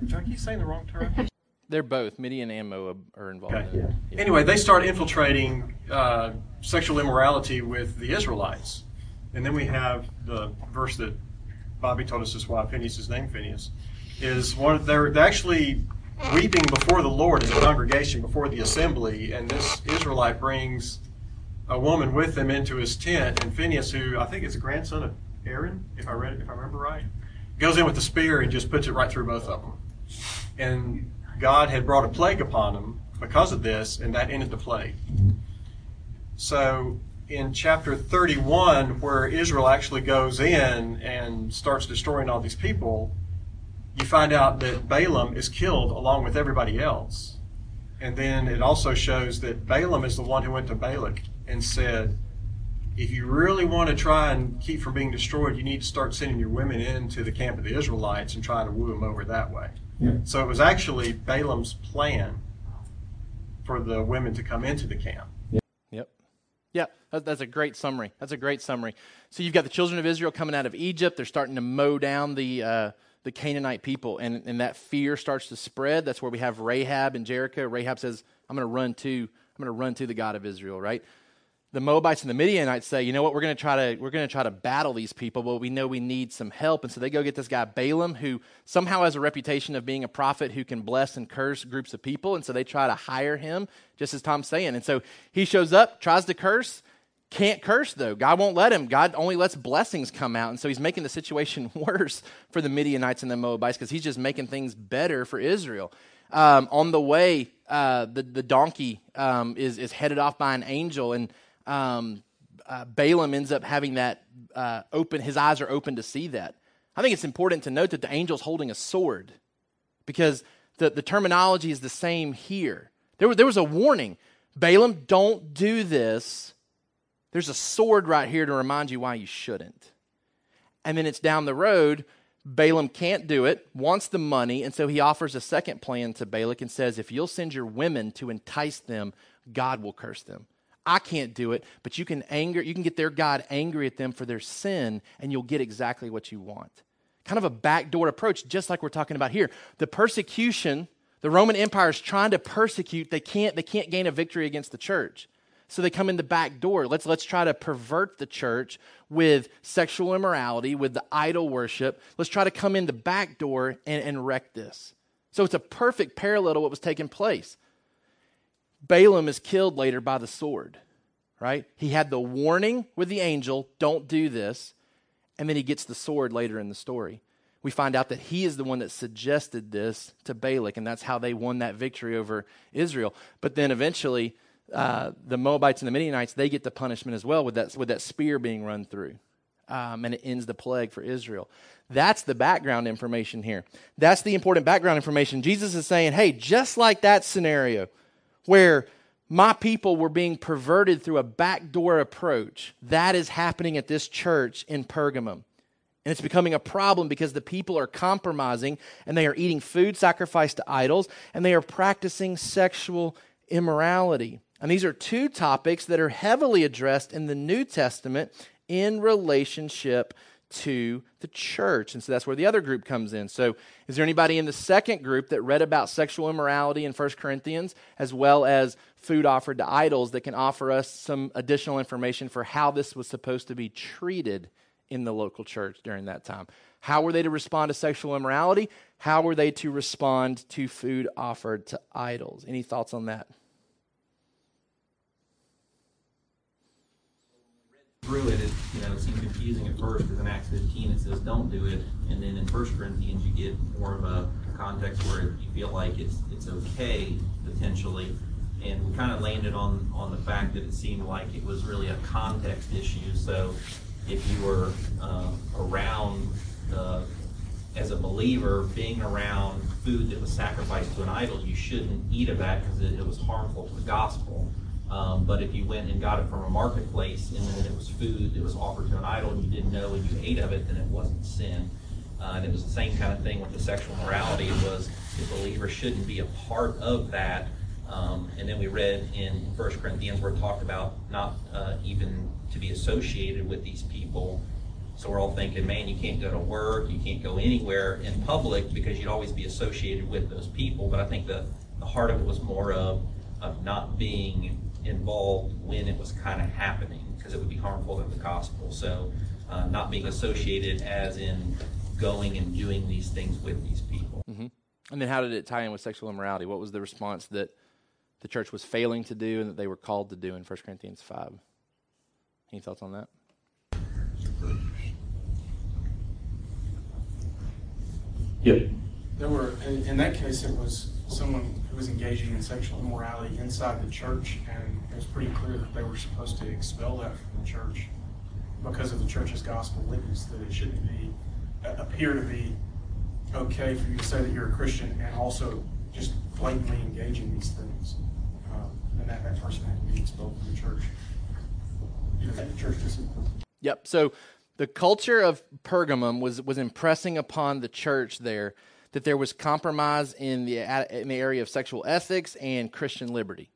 I keep saying the wrong term? They're both. Midian and Moab are involved. Okay. In yeah. Anyway, they start infiltrating uh, sexual immorality with the Israelites. And then we have the verse that Bobby told us is why Phineas is named Phineas. Is one they're, they're actually weeping before the Lord as a congregation before the assembly, and this Israelite brings a woman with him into his tent, and Phineas, who I think is a grandson of Aaron, if I read it, if I remember right, goes in with the spear and just puts it right through both of them. And God had brought a plague upon them because of this, and that ended the plague. So in chapter 31, where Israel actually goes in and starts destroying all these people, you find out that Balaam is killed along with everybody else. And then it also shows that Balaam is the one who went to Balak and said, if you really want to try and keep from being destroyed, you need to start sending your women into the camp of the Israelites and trying to woo them over that way. Yeah. So it was actually Balaam's plan for the women to come into the camp. Yep. Yeah, that's a great summary. That's a great summary. So you've got the children of Israel coming out of Egypt. They're starting to mow down the uh, the Canaanite people, and, and that fear starts to spread. That's where we have Rahab and Jericho. Rahab says, I'm going to run to, I'm going to run to the God of Israel, right? The Moabites and the Midianites say, you know what, we're going to try to we're going to try to battle these people, but we know we need some help, and so they go get this guy Balaam, who somehow has a reputation of being a prophet who can bless and curse groups of people, and so they try to hire him, just as Tom's saying, and so he shows up, tries to curse, can't curse though. God won't let him. God only lets blessings come out, and so he's making the situation worse for the Midianites and the Moabites because he's just making things better for Israel. Um, on the way, uh, the the donkey um, is is headed off by an angel. And um, uh, Balaam ends up having that uh, open, his eyes are open to see that. I think it's important to note that the angel's holding a sword because the, the terminology is the same here. There, there was a warning Balaam, don't do this. There's a sword right here to remind you why you shouldn't. And then it's down the road. Balaam can't do it, wants the money, and so he offers a second plan to Balak and says, If you'll send your women to entice them, God will curse them. I can't do it, but you can anger, you can get their God angry at them for their sin, and you'll get exactly what you want. Kind of a backdoor approach, just like we're talking about here. The persecution, the Roman Empire is trying to persecute, they can't, they can't gain a victory against the church. So they come in the back door. Let's, let's try to pervert the church with sexual immorality, with the idol worship. Let's try to come in the back door and, and wreck this. So it's a perfect parallel to what was taking place. Balaam is killed later by the sword, right? He had the warning with the angel, don't do this, and then he gets the sword later in the story. We find out that he is the one that suggested this to Balak, and that's how they won that victory over Israel. But then eventually, uh, the Moabites and the Midianites, they get the punishment as well with that, with that spear being run through. Um, and it ends the plague for Israel. That's the background information here. That's the important background information. Jesus is saying, hey, just like that scenario, where my people were being perverted through a backdoor approach. That is happening at this church in Pergamum. And it's becoming a problem because the people are compromising and they are eating food sacrificed to idols and they are practicing sexual immorality. And these are two topics that are heavily addressed in the New Testament in relationship to the church. And so that's where the other group comes in. So, is there anybody in the second group that read about sexual immorality in 1 Corinthians, as well as food offered to idols, that can offer us some additional information for how this was supposed to be treated in the local church during that time? How were they to respond to sexual immorality? How were they to respond to food offered to idols? Any thoughts on that? through it, it you know, confusing at first because in Acts 15 it says don't do it, and then in 1 Corinthians you get more of a context where you feel like it's it's okay potentially, and we kind of landed on on the fact that it seemed like it was really a context issue. So if you were uh, around the as a believer, being around food that was sacrificed to an idol, you shouldn't eat of that because it, it was harmful to the gospel. Um, but if you went and got it from a marketplace and then it was food that was offered to an idol and you didn't know and you ate of it, then it wasn't sin. Uh, and it was the same kind of thing with the sexual morality. It was the believer shouldn't be a part of that. Um, and then we read in 1 Corinthians where it talked about not uh, even to be associated with these people. So we're all thinking, man, you can't go to work, you can't go anywhere in public because you'd always be associated with those people. But I think the, the heart of it was more of, of not being involved when it was kind of happening because it would be harmful to the gospel. So, uh, not being associated as in going and doing these things with these people. Mm-hmm. And then, how did it tie in with sexual immorality? What was the response that the church was failing to do and that they were called to do in 1 Corinthians 5? Any thoughts on that? Yep. There were, in, in that case, it was someone who was engaging in sexual immorality inside the church, and it was pretty clear that they were supposed to expel that from the church because of the church's gospel witness, that it shouldn't be, uh, appear to be okay for you to say that you're a Christian and also just blatantly engage in these things. Um, and that, that person had to be expelled from the church. You know, the church. Yep. So the culture of Pergamum was, was impressing upon the church there that there was compromise in the, in the area of sexual ethics and Christian liberty.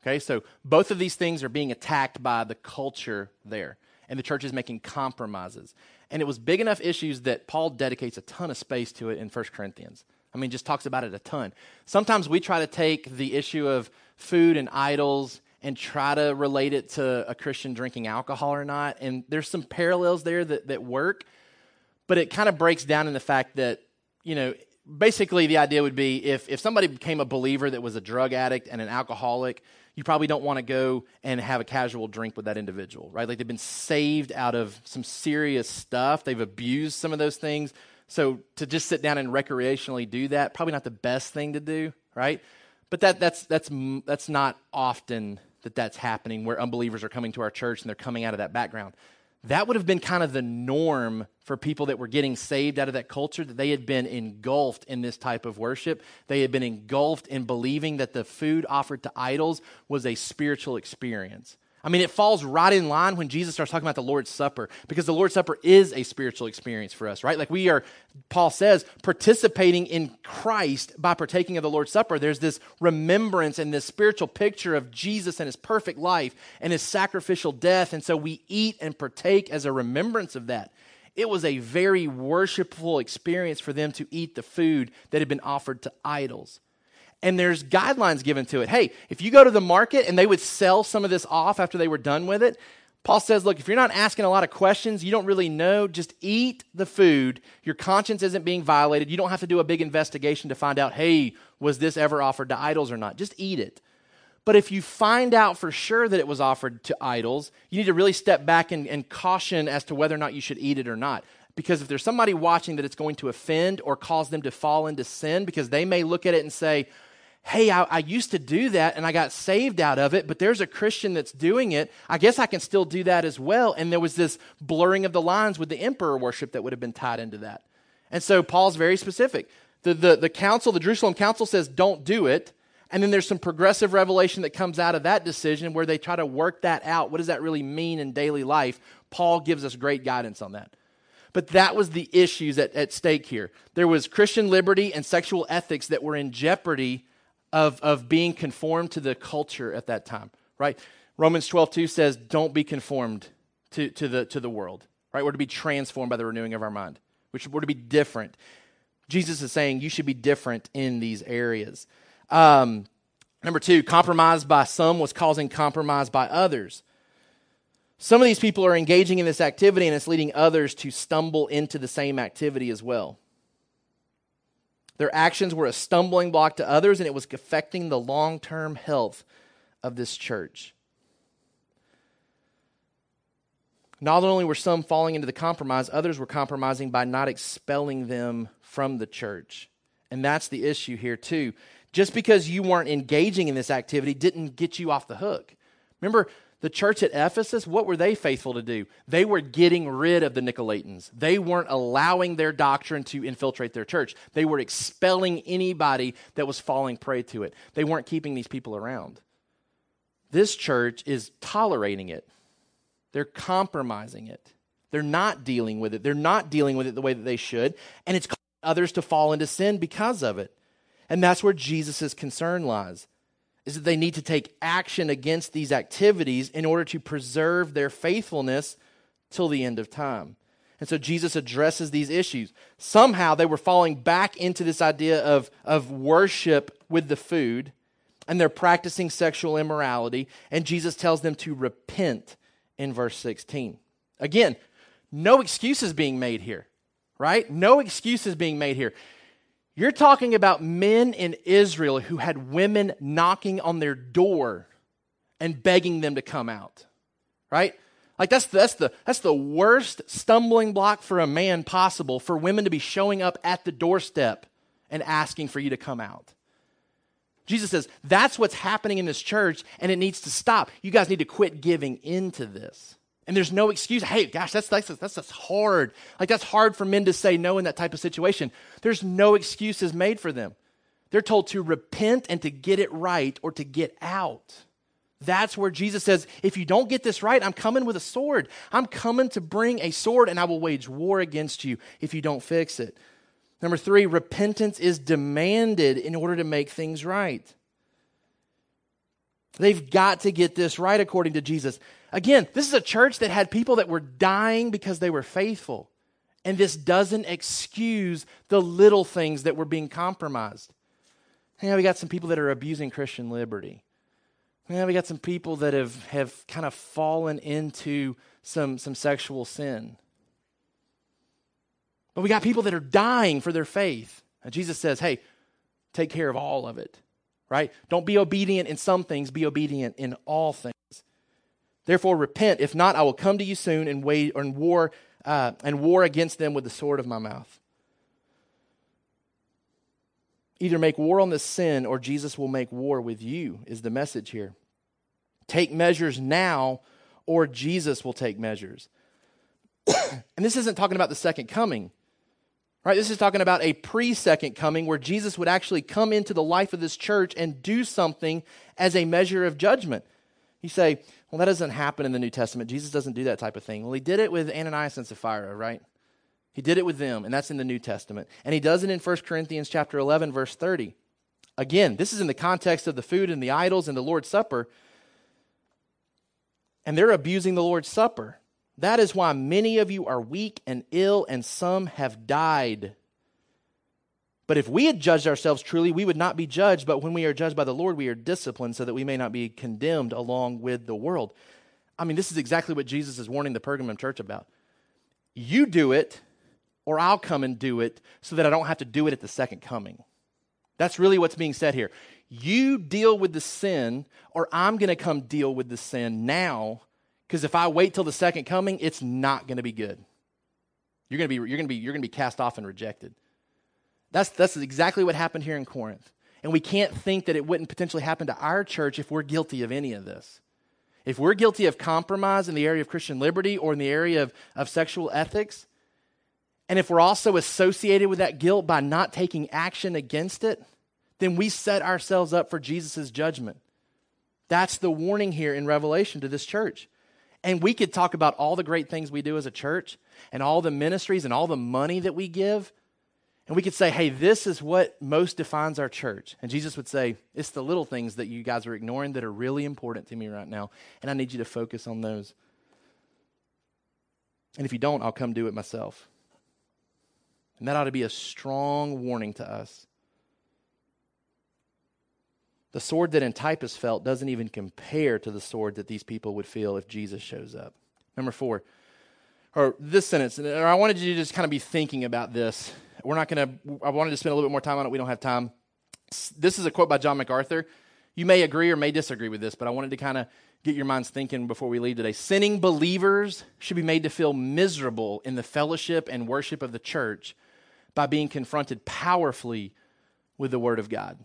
Okay, so both of these things are being attacked by the culture there, and the church is making compromises. And it was big enough issues that Paul dedicates a ton of space to it in 1 Corinthians. I mean, just talks about it a ton. Sometimes we try to take the issue of food and idols and try to relate it to a Christian drinking alcohol or not. And there's some parallels there that, that work, but it kind of breaks down in the fact that, you know, basically the idea would be if, if somebody became a believer that was a drug addict and an alcoholic, you probably don't want to go and have a casual drink with that individual, right? Like they've been saved out of some serious stuff. They've abused some of those things. So to just sit down and recreationally do that, probably not the best thing to do, right? But that, that's, that's, that's not often that that's happening where unbelievers are coming to our church and they're coming out of that background that would have been kind of the norm for people that were getting saved out of that culture, that they had been engulfed in this type of worship. They had been engulfed in believing that the food offered to idols was a spiritual experience. I mean, it falls right in line when Jesus starts talking about the Lord's Supper, because the Lord's Supper is a spiritual experience for us, right? Like we are, Paul says, participating in Christ by partaking of the Lord's Supper. There's this remembrance and this spiritual picture of Jesus and his perfect life and his sacrificial death. And so we eat and partake as a remembrance of that. It was a very worshipful experience for them to eat the food that had been offered to idols and there's guidelines given to it. Hey, if you go to the market and they would sell some of this off after they were done with it, Paul says, look, if you're not asking a lot of questions, you don't really know, just eat the food. Your conscience isn't being violated. You don't have to do a big investigation to find out, hey, was this ever offered to idols or not? Just eat it. But if you find out for sure that it was offered to idols, you need to really step back and, and caution as to whether or not you should eat it or not. Because if there's somebody watching that it's going to offend or cause them to fall into sin, because they may look at it and say, hey, I, I, used to do that and I got saved out of it, but there's a Christian that's doing it. I guess I can still do that as well. And there was this blurring of the lines with the emperor worship that would have been tied into that. And so Paul's very specific. The, the, the council, the Jerusalem council says, don't do it. And then there's some progressive revelation that comes out of that decision where they try to work that out. What does that really mean in daily life? Paul gives us great guidance on that. But that was the issues at, at stake here. There was Christian liberty and sexual ethics that were in jeopardy of, of being conformed to the culture at that time, right? Romans 12, 2 says, don't be conformed to, to, the, to the world, right? We're to be transformed by the renewing of our mind, which we're to be different. Jesus is saying you should be different in these areas. Um, number two, compromise by some was causing compromise by others. Some of these people are engaging in this activity and it's leading others to stumble into the same activity as well. Their actions were a stumbling block to others, and it was affecting the long term health of this church. Not only were some falling into the compromise, others were compromising by not expelling them from the church. And that's the issue here, too. Just because you weren't engaging in this activity didn't get you off the hook. Remember, the church at Ephesus, what were they faithful to do? They were getting rid of the Nicolaitans. They weren't allowing their doctrine to infiltrate their church. They were expelling anybody that was falling prey to it. They weren't keeping these people around. This church is tolerating it, they're compromising it. They're not dealing with it. They're not dealing with it the way that they should. And it's causing others to fall into sin because of it. And that's where Jesus' concern lies is that they need to take action against these activities in order to preserve their faithfulness till the end of time. And so Jesus addresses these issues. Somehow they were falling back into this idea of, of worship with the food, and they're practicing sexual immorality, and Jesus tells them to repent in verse 16. Again, no excuses being made here, right? No excuses being made here. You're talking about men in Israel who had women knocking on their door and begging them to come out. Right? Like that's that's the that's the worst stumbling block for a man possible for women to be showing up at the doorstep and asking for you to come out. Jesus says, that's what's happening in this church and it needs to stop. You guys need to quit giving into this. And there's no excuse. Hey, gosh, that's, that's, that's, that's hard. Like, that's hard for men to say no in that type of situation. There's no excuses made for them. They're told to repent and to get it right or to get out. That's where Jesus says, if you don't get this right, I'm coming with a sword. I'm coming to bring a sword and I will wage war against you if you don't fix it. Number three, repentance is demanded in order to make things right. They've got to get this right according to Jesus. Again, this is a church that had people that were dying because they were faithful. And this doesn't excuse the little things that were being compromised. Yeah, we got some people that are abusing Christian liberty. Yeah, we got some people that have, have kind of fallen into some, some sexual sin. But we got people that are dying for their faith. And Jesus says, hey, take care of all of it, right? Don't be obedient in some things, be obedient in all things. Therefore, repent. If not, I will come to you soon and wait and war uh, and war against them with the sword of my mouth. Either make war on the sin or Jesus will make war with you, is the message here. Take measures now or Jesus will take measures. and this isn't talking about the second coming. Right? This is talking about a pre second coming where Jesus would actually come into the life of this church and do something as a measure of judgment. You say, well, that doesn't happen in the New Testament. Jesus doesn't do that type of thing. Well, he did it with Ananias and Sapphira, right? He did it with them, and that's in the New Testament. And he does it in 1 Corinthians chapter 11, verse 30. Again, this is in the context of the food and the idols and the Lord's Supper. And they're abusing the Lord's Supper. That is why many of you are weak and ill, and some have died. But if we had judged ourselves truly, we would not be judged. But when we are judged by the Lord, we are disciplined so that we may not be condemned along with the world. I mean, this is exactly what Jesus is warning the Pergamum church about. You do it, or I'll come and do it so that I don't have to do it at the second coming. That's really what's being said here. You deal with the sin, or I'm going to come deal with the sin now because if I wait till the second coming, it's not going to be good. You're going to be, you're going to be, you're going to be cast off and rejected. That's, that's exactly what happened here in Corinth. And we can't think that it wouldn't potentially happen to our church if we're guilty of any of this. If we're guilty of compromise in the area of Christian liberty or in the area of, of sexual ethics, and if we're also associated with that guilt by not taking action against it, then we set ourselves up for Jesus' judgment. That's the warning here in Revelation to this church. And we could talk about all the great things we do as a church and all the ministries and all the money that we give. And we could say, hey, this is what most defines our church. And Jesus would say, it's the little things that you guys are ignoring that are really important to me right now. And I need you to focus on those. And if you don't, I'll come do it myself. And that ought to be a strong warning to us. The sword that Antipas felt doesn't even compare to the sword that these people would feel if Jesus shows up. Number four, or this sentence, or I wanted you to just kind of be thinking about this. We're not going to, I wanted to spend a little bit more time on it. We don't have time. This is a quote by John MacArthur. You may agree or may disagree with this, but I wanted to kind of get your minds thinking before we leave today. Sinning believers should be made to feel miserable in the fellowship and worship of the church by being confronted powerfully with the Word of God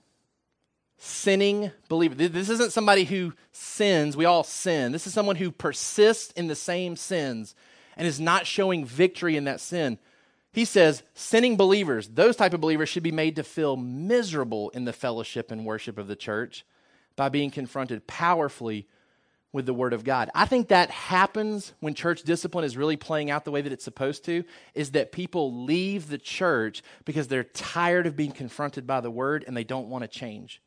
sinning believer. This isn't somebody who sins. We all sin. This is someone who persists in the same sins and is not showing victory in that sin. He says sinning believers, those type of believers should be made to feel miserable in the fellowship and worship of the church by being confronted powerfully with the word of God. I think that happens when church discipline is really playing out the way that it's supposed to is that people leave the church because they're tired of being confronted by the word and they don't want to change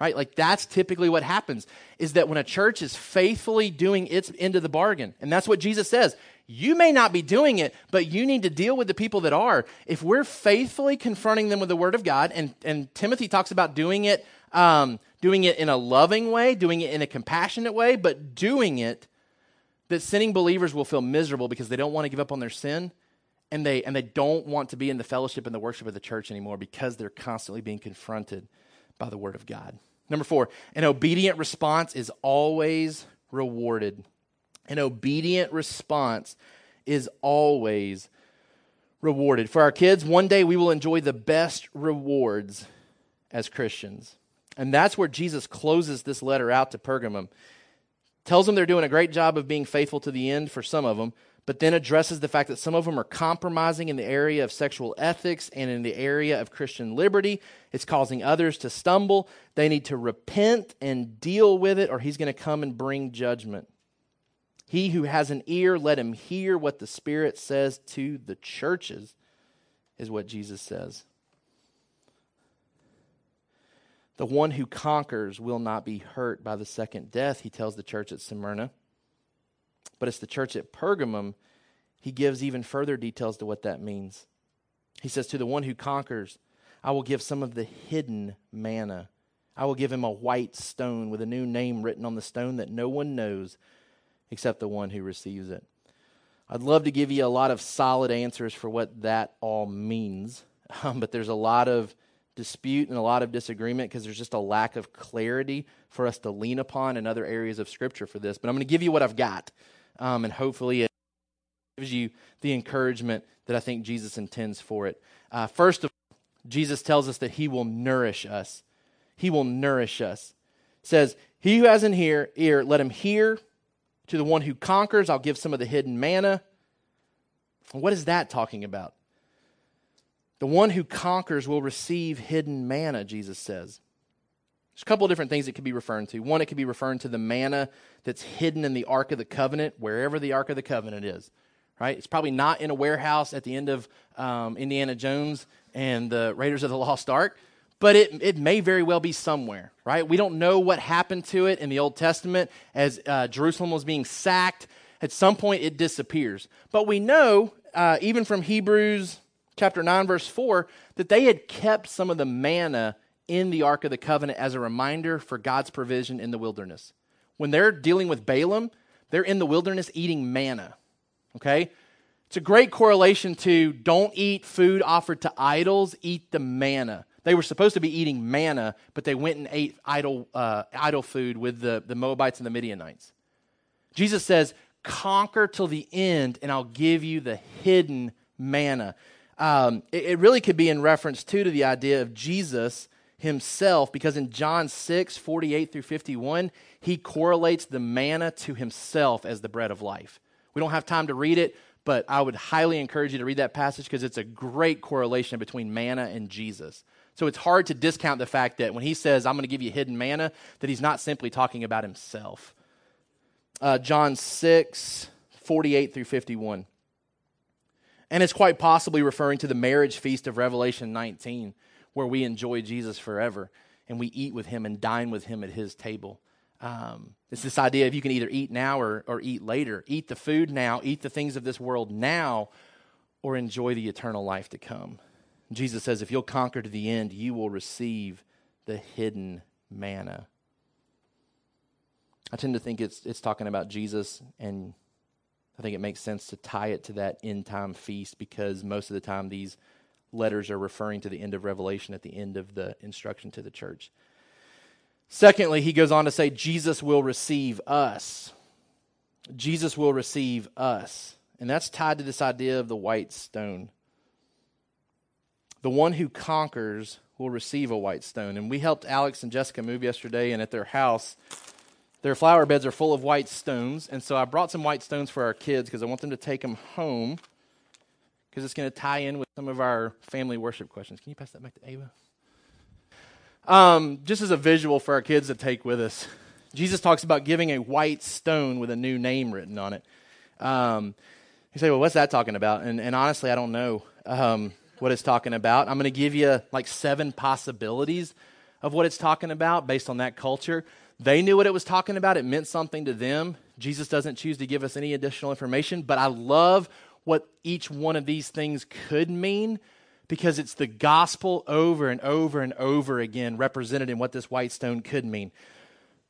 right? Like that's typically what happens is that when a church is faithfully doing its end of the bargain and that's what jesus says you may not be doing it but you need to deal with the people that are. If we're faithfully confronting them with the word of god and, and timothy talks about doing it um, doing it in a loving way doing it in a compassionate way but doing it that sinning believers will feel miserable because they don't want to give up on their sin and they and they don't want to be in the fellowship and the worship of the church anymore because they're constantly being confronted by the word of god Number four, an obedient response is always rewarded. An obedient response is always rewarded. For our kids, one day we will enjoy the best rewards as Christians. And that's where Jesus closes this letter out to Pergamum. Tells them they're doing a great job of being faithful to the end for some of them, but then addresses the fact that some of them are compromising in the area of sexual ethics and in the area of Christian liberty. It's causing others to stumble. They need to repent and deal with it, or he's going to come and bring judgment. He who has an ear, let him hear what the Spirit says to the churches, is what Jesus says. The one who conquers will not be hurt by the second death, he tells the church at Smyrna but it's the church at Pergamum he gives even further details to what that means. He says, To the one who conquers, I will give some of the hidden manna. I will give him a white stone with a new name written on the stone that no one knows except the one who receives it. I'd love to give you a lot of solid answers for what that all means, um, but there's a lot of dispute and a lot of disagreement because there's just a lack of clarity for us to lean upon in other areas of Scripture for this. But I'm going to give you what I've got, um, and hopefully it gives you the encouragement that I think Jesus intends for it. Uh, first of all, Jesus tells us that He will nourish us. He will nourish us. says, He who has an ear, ear, let him hear. To the one who conquers, I'll give some of the hidden manna. What is that talking about? The one who conquers will receive hidden manna, Jesus says. There's a couple of different things it could be referring to. One, it could be referring to the manna that's hidden in the Ark of the Covenant, wherever the Ark of the Covenant is. Right? It's probably not in a warehouse at the end of um, Indiana Jones and the Raiders of the Lost Ark, but it, it may very well be somewhere, right? We don't know what happened to it in the Old Testament as uh, Jerusalem was being sacked. At some point, it disappears. But we know, uh, even from Hebrews chapter 9, verse 4, that they had kept some of the manna in the Ark of the Covenant as a reminder for God's provision in the wilderness. When they're dealing with Balaam, they're in the wilderness eating manna. Okay? It's a great correlation to don't eat food offered to idols, eat the manna. They were supposed to be eating manna, but they went and ate idol, uh, idol food with the, the Moabites and the Midianites. Jesus says, Conquer till the end, and I'll give you the hidden manna. Um, it, it really could be in reference, too, to the idea of Jesus himself, because in John 6, 48 through 51, he correlates the manna to himself as the bread of life. We don't have time to read it, but I would highly encourage you to read that passage because it's a great correlation between manna and Jesus. So it's hard to discount the fact that when he says, I'm going to give you hidden manna, that he's not simply talking about himself. Uh, John 6, 48 through 51. And it's quite possibly referring to the marriage feast of Revelation 19, where we enjoy Jesus forever and we eat with him and dine with him at his table. Um, it's this idea of you can either eat now or, or eat later. Eat the food now, eat the things of this world now, or enjoy the eternal life to come. Jesus says, if you'll conquer to the end, you will receive the hidden manna. I tend to think it's, it's talking about Jesus, and I think it makes sense to tie it to that end time feast because most of the time these letters are referring to the end of Revelation at the end of the instruction to the church. Secondly, he goes on to say, Jesus will receive us. Jesus will receive us. And that's tied to this idea of the white stone. The one who conquers will receive a white stone. And we helped Alex and Jessica move yesterday, and at their house, their flower beds are full of white stones. And so I brought some white stones for our kids because I want them to take them home because it's going to tie in with some of our family worship questions. Can you pass that back to Ava? Um, just as a visual for our kids to take with us, Jesus talks about giving a white stone with a new name written on it. Um, you say, well, what's that talking about? And, and honestly, I don't know. Um, what it's talking about. I'm going to give you like seven possibilities of what it's talking about based on that culture. They knew what it was talking about, it meant something to them. Jesus doesn't choose to give us any additional information, but I love what each one of these things could mean because it's the gospel over and over and over again represented in what this white stone could mean.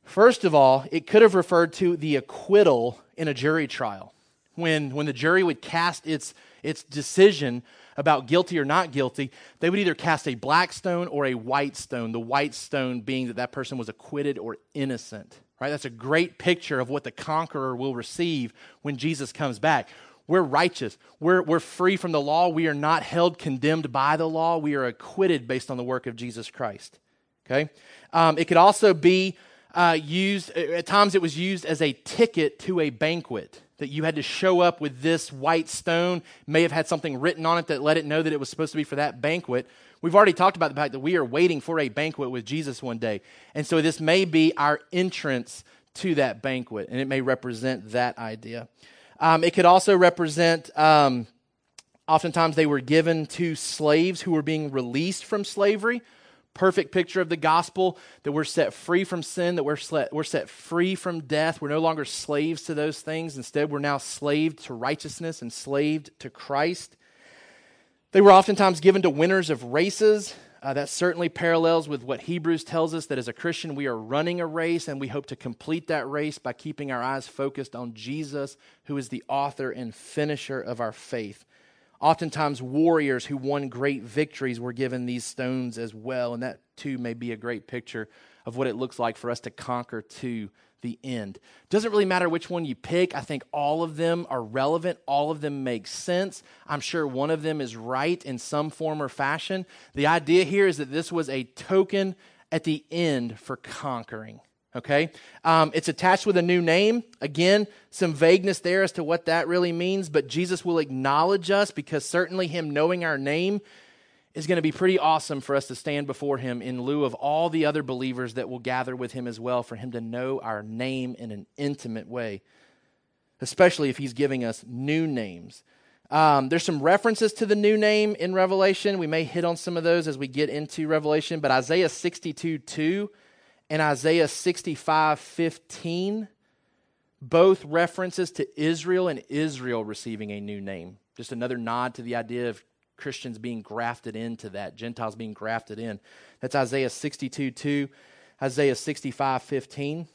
First of all, it could have referred to the acquittal in a jury trial. When, when the jury would cast its, its decision about guilty or not guilty, they would either cast a black stone or a white stone, the white stone being that that person was acquitted or innocent. Right? That's a great picture of what the conqueror will receive when Jesus comes back. We're righteous. We're, we're free from the law. We are not held condemned by the law. We are acquitted based on the work of Jesus Christ. Okay? Um, it could also be uh, used, at times, it was used as a ticket to a banquet that you had to show up with this white stone, may have had something written on it that let it know that it was supposed to be for that banquet. We've already talked about the fact that we are waiting for a banquet with Jesus one day. And so this may be our entrance to that banquet, and it may represent that idea. Um, it could also represent, um, oftentimes, they were given to slaves who were being released from slavery. Perfect picture of the gospel that we're set free from sin, that we're, set, we're set free from death. We're no longer slaves to those things. Instead, we're now slaved to righteousness, and enslaved to Christ. They were oftentimes given to winners of races. Uh, that certainly parallels with what Hebrews tells us that as a Christian, we are running a race and we hope to complete that race by keeping our eyes focused on Jesus, who is the author and finisher of our faith. Oftentimes, warriors who won great victories were given these stones as well, and that too may be a great picture of what it looks like for us to conquer to the end. Doesn't really matter which one you pick. I think all of them are relevant. All of them make sense. I'm sure one of them is right in some form or fashion. The idea here is that this was a token at the end for conquering okay? Um, it's attached with a new name. Again, some vagueness there as to what that really means, but Jesus will acknowledge us because certainly Him knowing our name is going to be pretty awesome for us to stand before Him in lieu of all the other believers that will gather with Him as well, for Him to know our name in an intimate way, especially if He's giving us new names. Um, there's some references to the new name in Revelation. We may hit on some of those as we get into Revelation, but Isaiah 62 2 and Isaiah 65 15, both references to Israel and Israel receiving a new name. Just another nod to the idea of Christians being grafted into that, Gentiles being grafted in. That's Isaiah 62 2, Isaiah 65 15.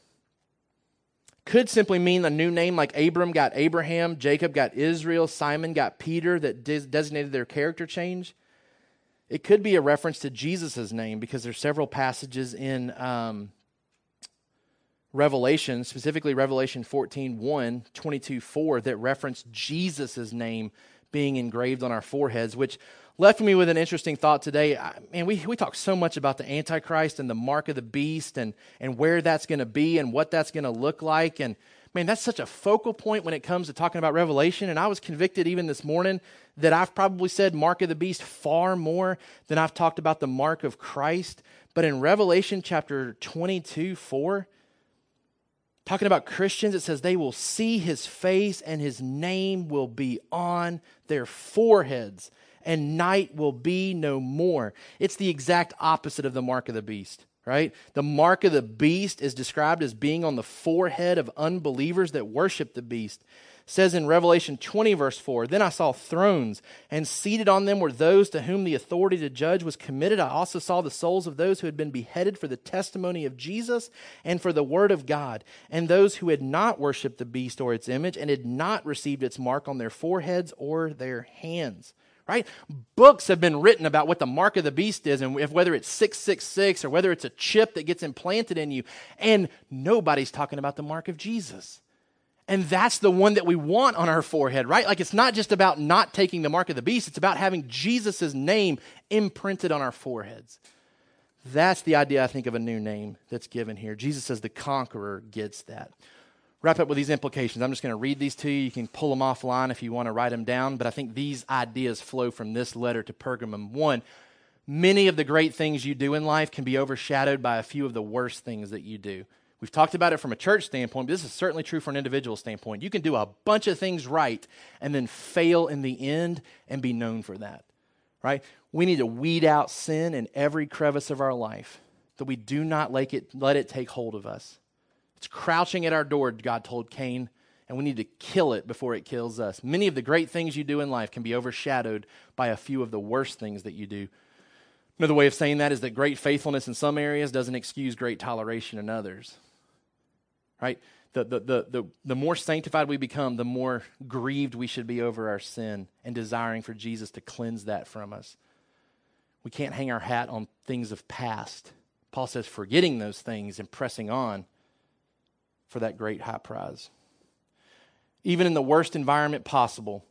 Could simply mean a new name like Abram got Abraham, Jacob got Israel, Simon got Peter, that designated their character change. It could be a reference to Jesus' name because there's several passages in um, Revelation, specifically Revelation 14 1, 22 4, that reference Jesus' name being engraved on our foreheads, which left me with an interesting thought today. I, man, we, we talk so much about the Antichrist and the mark of the beast and, and where that's going to be and what that's going to look like. And man, that's such a focal point when it comes to talking about Revelation. And I was convicted even this morning that I've probably said mark of the beast far more than I've talked about the mark of Christ. But in Revelation chapter 22, 4, talking about Christians, it says they will see his face and his name will be on their foreheads, and night will be no more. It's the exact opposite of the mark of the beast right? The mark of the beast is described as being on the forehead of unbelievers that worship the beast. It says in Revelation 20, verse 4 Then I saw thrones, and seated on them were those to whom the authority to judge was committed. I also saw the souls of those who had been beheaded for the testimony of Jesus and for the word of God, and those who had not worshiped the beast or its image, and had not received its mark on their foreheads or their hands right? Books have been written about what the mark of the beast is and if, whether it's 666 or whether it's a chip that gets implanted in you. And nobody's talking about the mark of Jesus. And that's the one that we want on our forehead, right? Like it's not just about not taking the mark of the beast, it's about having Jesus' name imprinted on our foreheads. That's the idea, I think, of a new name that's given here. Jesus says the conqueror gets that wrap up with these implications. I'm just going to read these to you. You can pull them offline if you want to write them down, but I think these ideas flow from this letter to Pergamum. One, many of the great things you do in life can be overshadowed by a few of the worst things that you do. We've talked about it from a church standpoint, but this is certainly true from an individual standpoint. You can do a bunch of things right and then fail in the end and be known for that, right? We need to weed out sin in every crevice of our life, that we do not it, let it take hold of us. It's crouching at our door, God told Cain, and we need to kill it before it kills us. Many of the great things you do in life can be overshadowed by a few of the worst things that you do. Another way of saying that is that great faithfulness in some areas doesn't excuse great toleration in others. Right? The, the, the, the, the more sanctified we become, the more grieved we should be over our sin and desiring for Jesus to cleanse that from us. We can't hang our hat on things of past. Paul says, forgetting those things and pressing on for that great high prize. Even in the worst environment possible,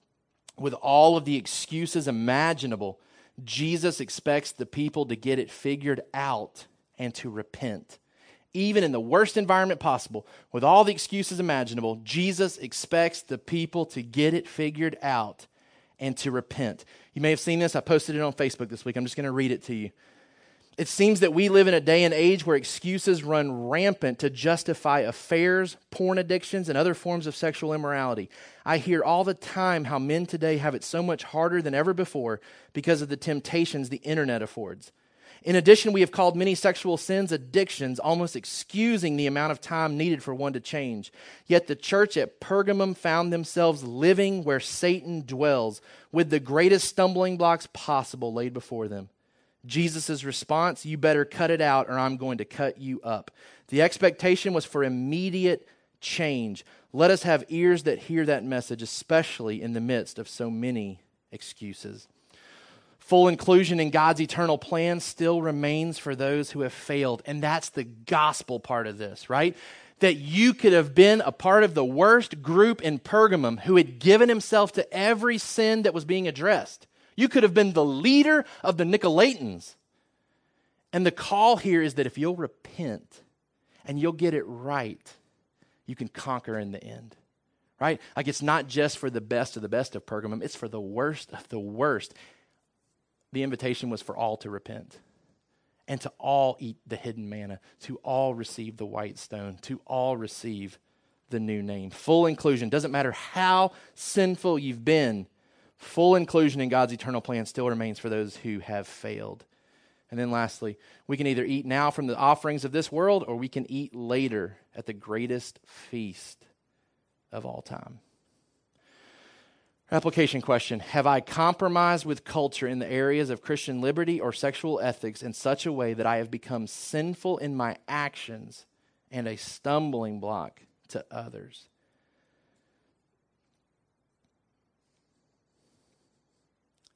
with all of the excuses imaginable, Jesus expects the people to get it figured out and to repent. Even in the worst environment possible, with all the excuses imaginable, Jesus expects the people to get it figured out and to repent. You may have seen this. I posted it on Facebook this week. I'm just going to read it to you. It seems that we live in a day and age where excuses run rampant to justify affairs, porn addictions, and other forms of sexual immorality. I hear all the time how men today have it so much harder than ever before because of the temptations the internet affords. In addition, we have called many sexual sins addictions, almost excusing the amount of time needed for one to change. Yet the church at Pergamum found themselves living where Satan dwells, with the greatest stumbling blocks possible laid before them. Jesus' response, You better cut it out, or I'm going to cut you up. The expectation was for immediate change. Let us have ears that hear that message, especially in the midst of so many excuses. Full inclusion in God's eternal plan still remains for those who have failed. And that's the gospel part of this, right? That you could have been a part of the worst group in Pergamum who had given himself to every sin that was being addressed. You could have been the leader of the Nicolaitans. And the call here is that if you'll repent and you'll get it right, you can conquer in the end. Right? Like it's not just for the best of the best of Pergamum, it's for the worst of the worst the invitation was for all to repent and to all eat the hidden manna, to all receive the white stone, to all receive the new name. Full inclusion. Doesn't matter how sinful you've been, full inclusion in God's eternal plan still remains for those who have failed. And then lastly, we can either eat now from the offerings of this world or we can eat later at the greatest feast of all time. Application question Have I compromised with culture in the areas of Christian liberty or sexual ethics in such a way that I have become sinful in my actions and a stumbling block to others?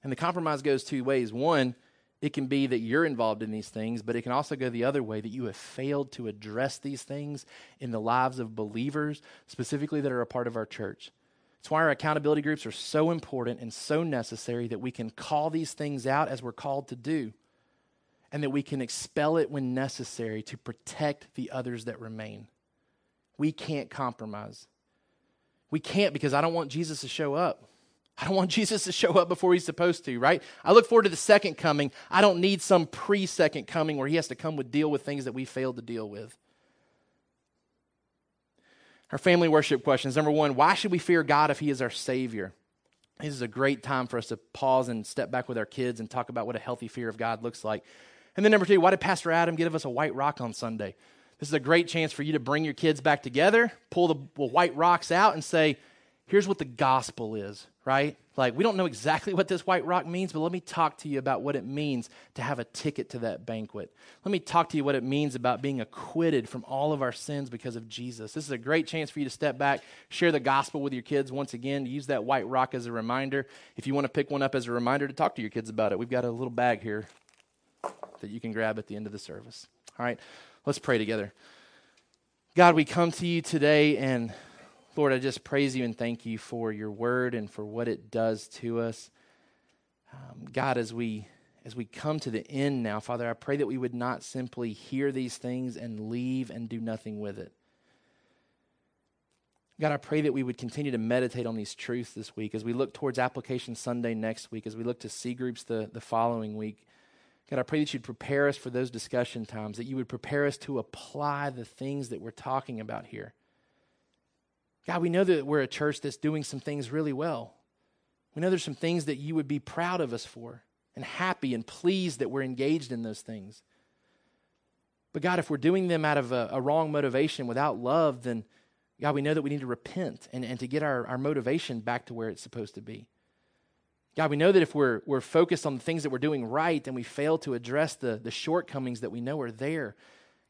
And the compromise goes two ways. One, it can be that you're involved in these things, but it can also go the other way that you have failed to address these things in the lives of believers, specifically that are a part of our church. It's why our accountability groups are so important and so necessary that we can call these things out as we're called to do, and that we can expel it when necessary to protect the others that remain. We can't compromise. We can't because I don't want Jesus to show up. I don't want Jesus to show up before he's supposed to, right? I look forward to the second coming. I don't need some pre second coming where he has to come with deal with things that we failed to deal with. Our family worship questions. Number one, why should we fear God if He is our Savior? This is a great time for us to pause and step back with our kids and talk about what a healthy fear of God looks like. And then number two, why did Pastor Adam give us a white rock on Sunday? This is a great chance for you to bring your kids back together, pull the white rocks out, and say, here's what the gospel is, right? Like, we don't know exactly what this white rock means, but let me talk to you about what it means to have a ticket to that banquet. Let me talk to you what it means about being acquitted from all of our sins because of Jesus. This is a great chance for you to step back, share the gospel with your kids once again, use that white rock as a reminder. If you want to pick one up as a reminder to talk to your kids about it, we've got a little bag here that you can grab at the end of the service. All right, let's pray together. God, we come to you today and Lord, I just praise you and thank you for your word and for what it does to us. Um, God, as we as we come to the end now, Father, I pray that we would not simply hear these things and leave and do nothing with it. God, I pray that we would continue to meditate on these truths this week as we look towards Application Sunday next week, as we look to C groups the, the following week. God, I pray that you'd prepare us for those discussion times, that you would prepare us to apply the things that we're talking about here. God, we know that we're a church that's doing some things really well. We know there's some things that you would be proud of us for and happy and pleased that we're engaged in those things. But God, if we're doing them out of a, a, wrong motivation without love, then God, we know that we need to repent and, and to get our, our motivation back to where it's supposed to be. God, we know that if we're, we're focused on the things that we're doing right and we fail to address the, the shortcomings that we know are there,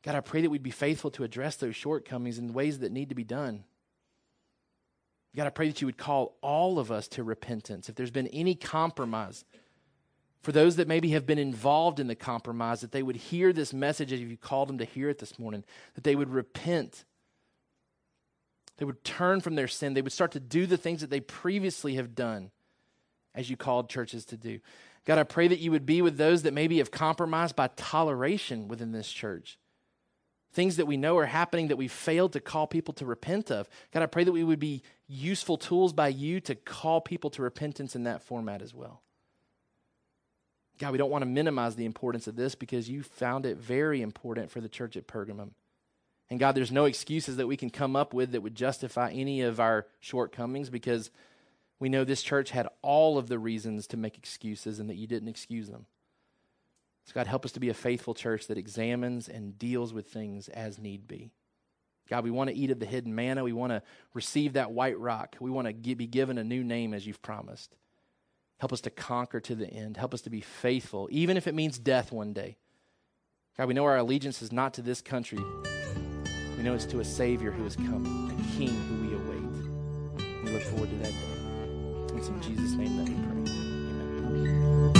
God, I pray that we'd be faithful to address those shortcomings in ways that need to be done. God, I pray that you would call all of us to repentance. If there's been any compromise, for those that maybe have been involved in the compromise, that they would hear this message as you called them to hear it this morning, that they would repent. They would turn from their sin. They would start to do the things that they previously have done, as you called churches to do. God, I pray that you would be with those that maybe have compromised by toleration within this church things that we know are happening that we failed to call people to repent of. God, I pray that we would be useful tools by you to call people to repentance in that format as well. God, we don't want to minimize the importance of this because you found it very important for the church at Pergamum. And God, there's no excuses that we can come up with that would justify any of our shortcomings because we know this church had all of the reasons to make excuses and that you didn't excuse them. So, God, help us to be a faithful church that examines and deals with things as need be. God, we want to eat of the hidden manna. We want to receive that white rock. We want to be given a new name as you've promised. Help us to conquer to the end. Help us to be faithful, even if it means death one day. God, we know our allegiance is not to this country. We know it's to a Savior who is coming, a King who we await. We look forward to that day. It's in Jesus' name that we pray. Amen.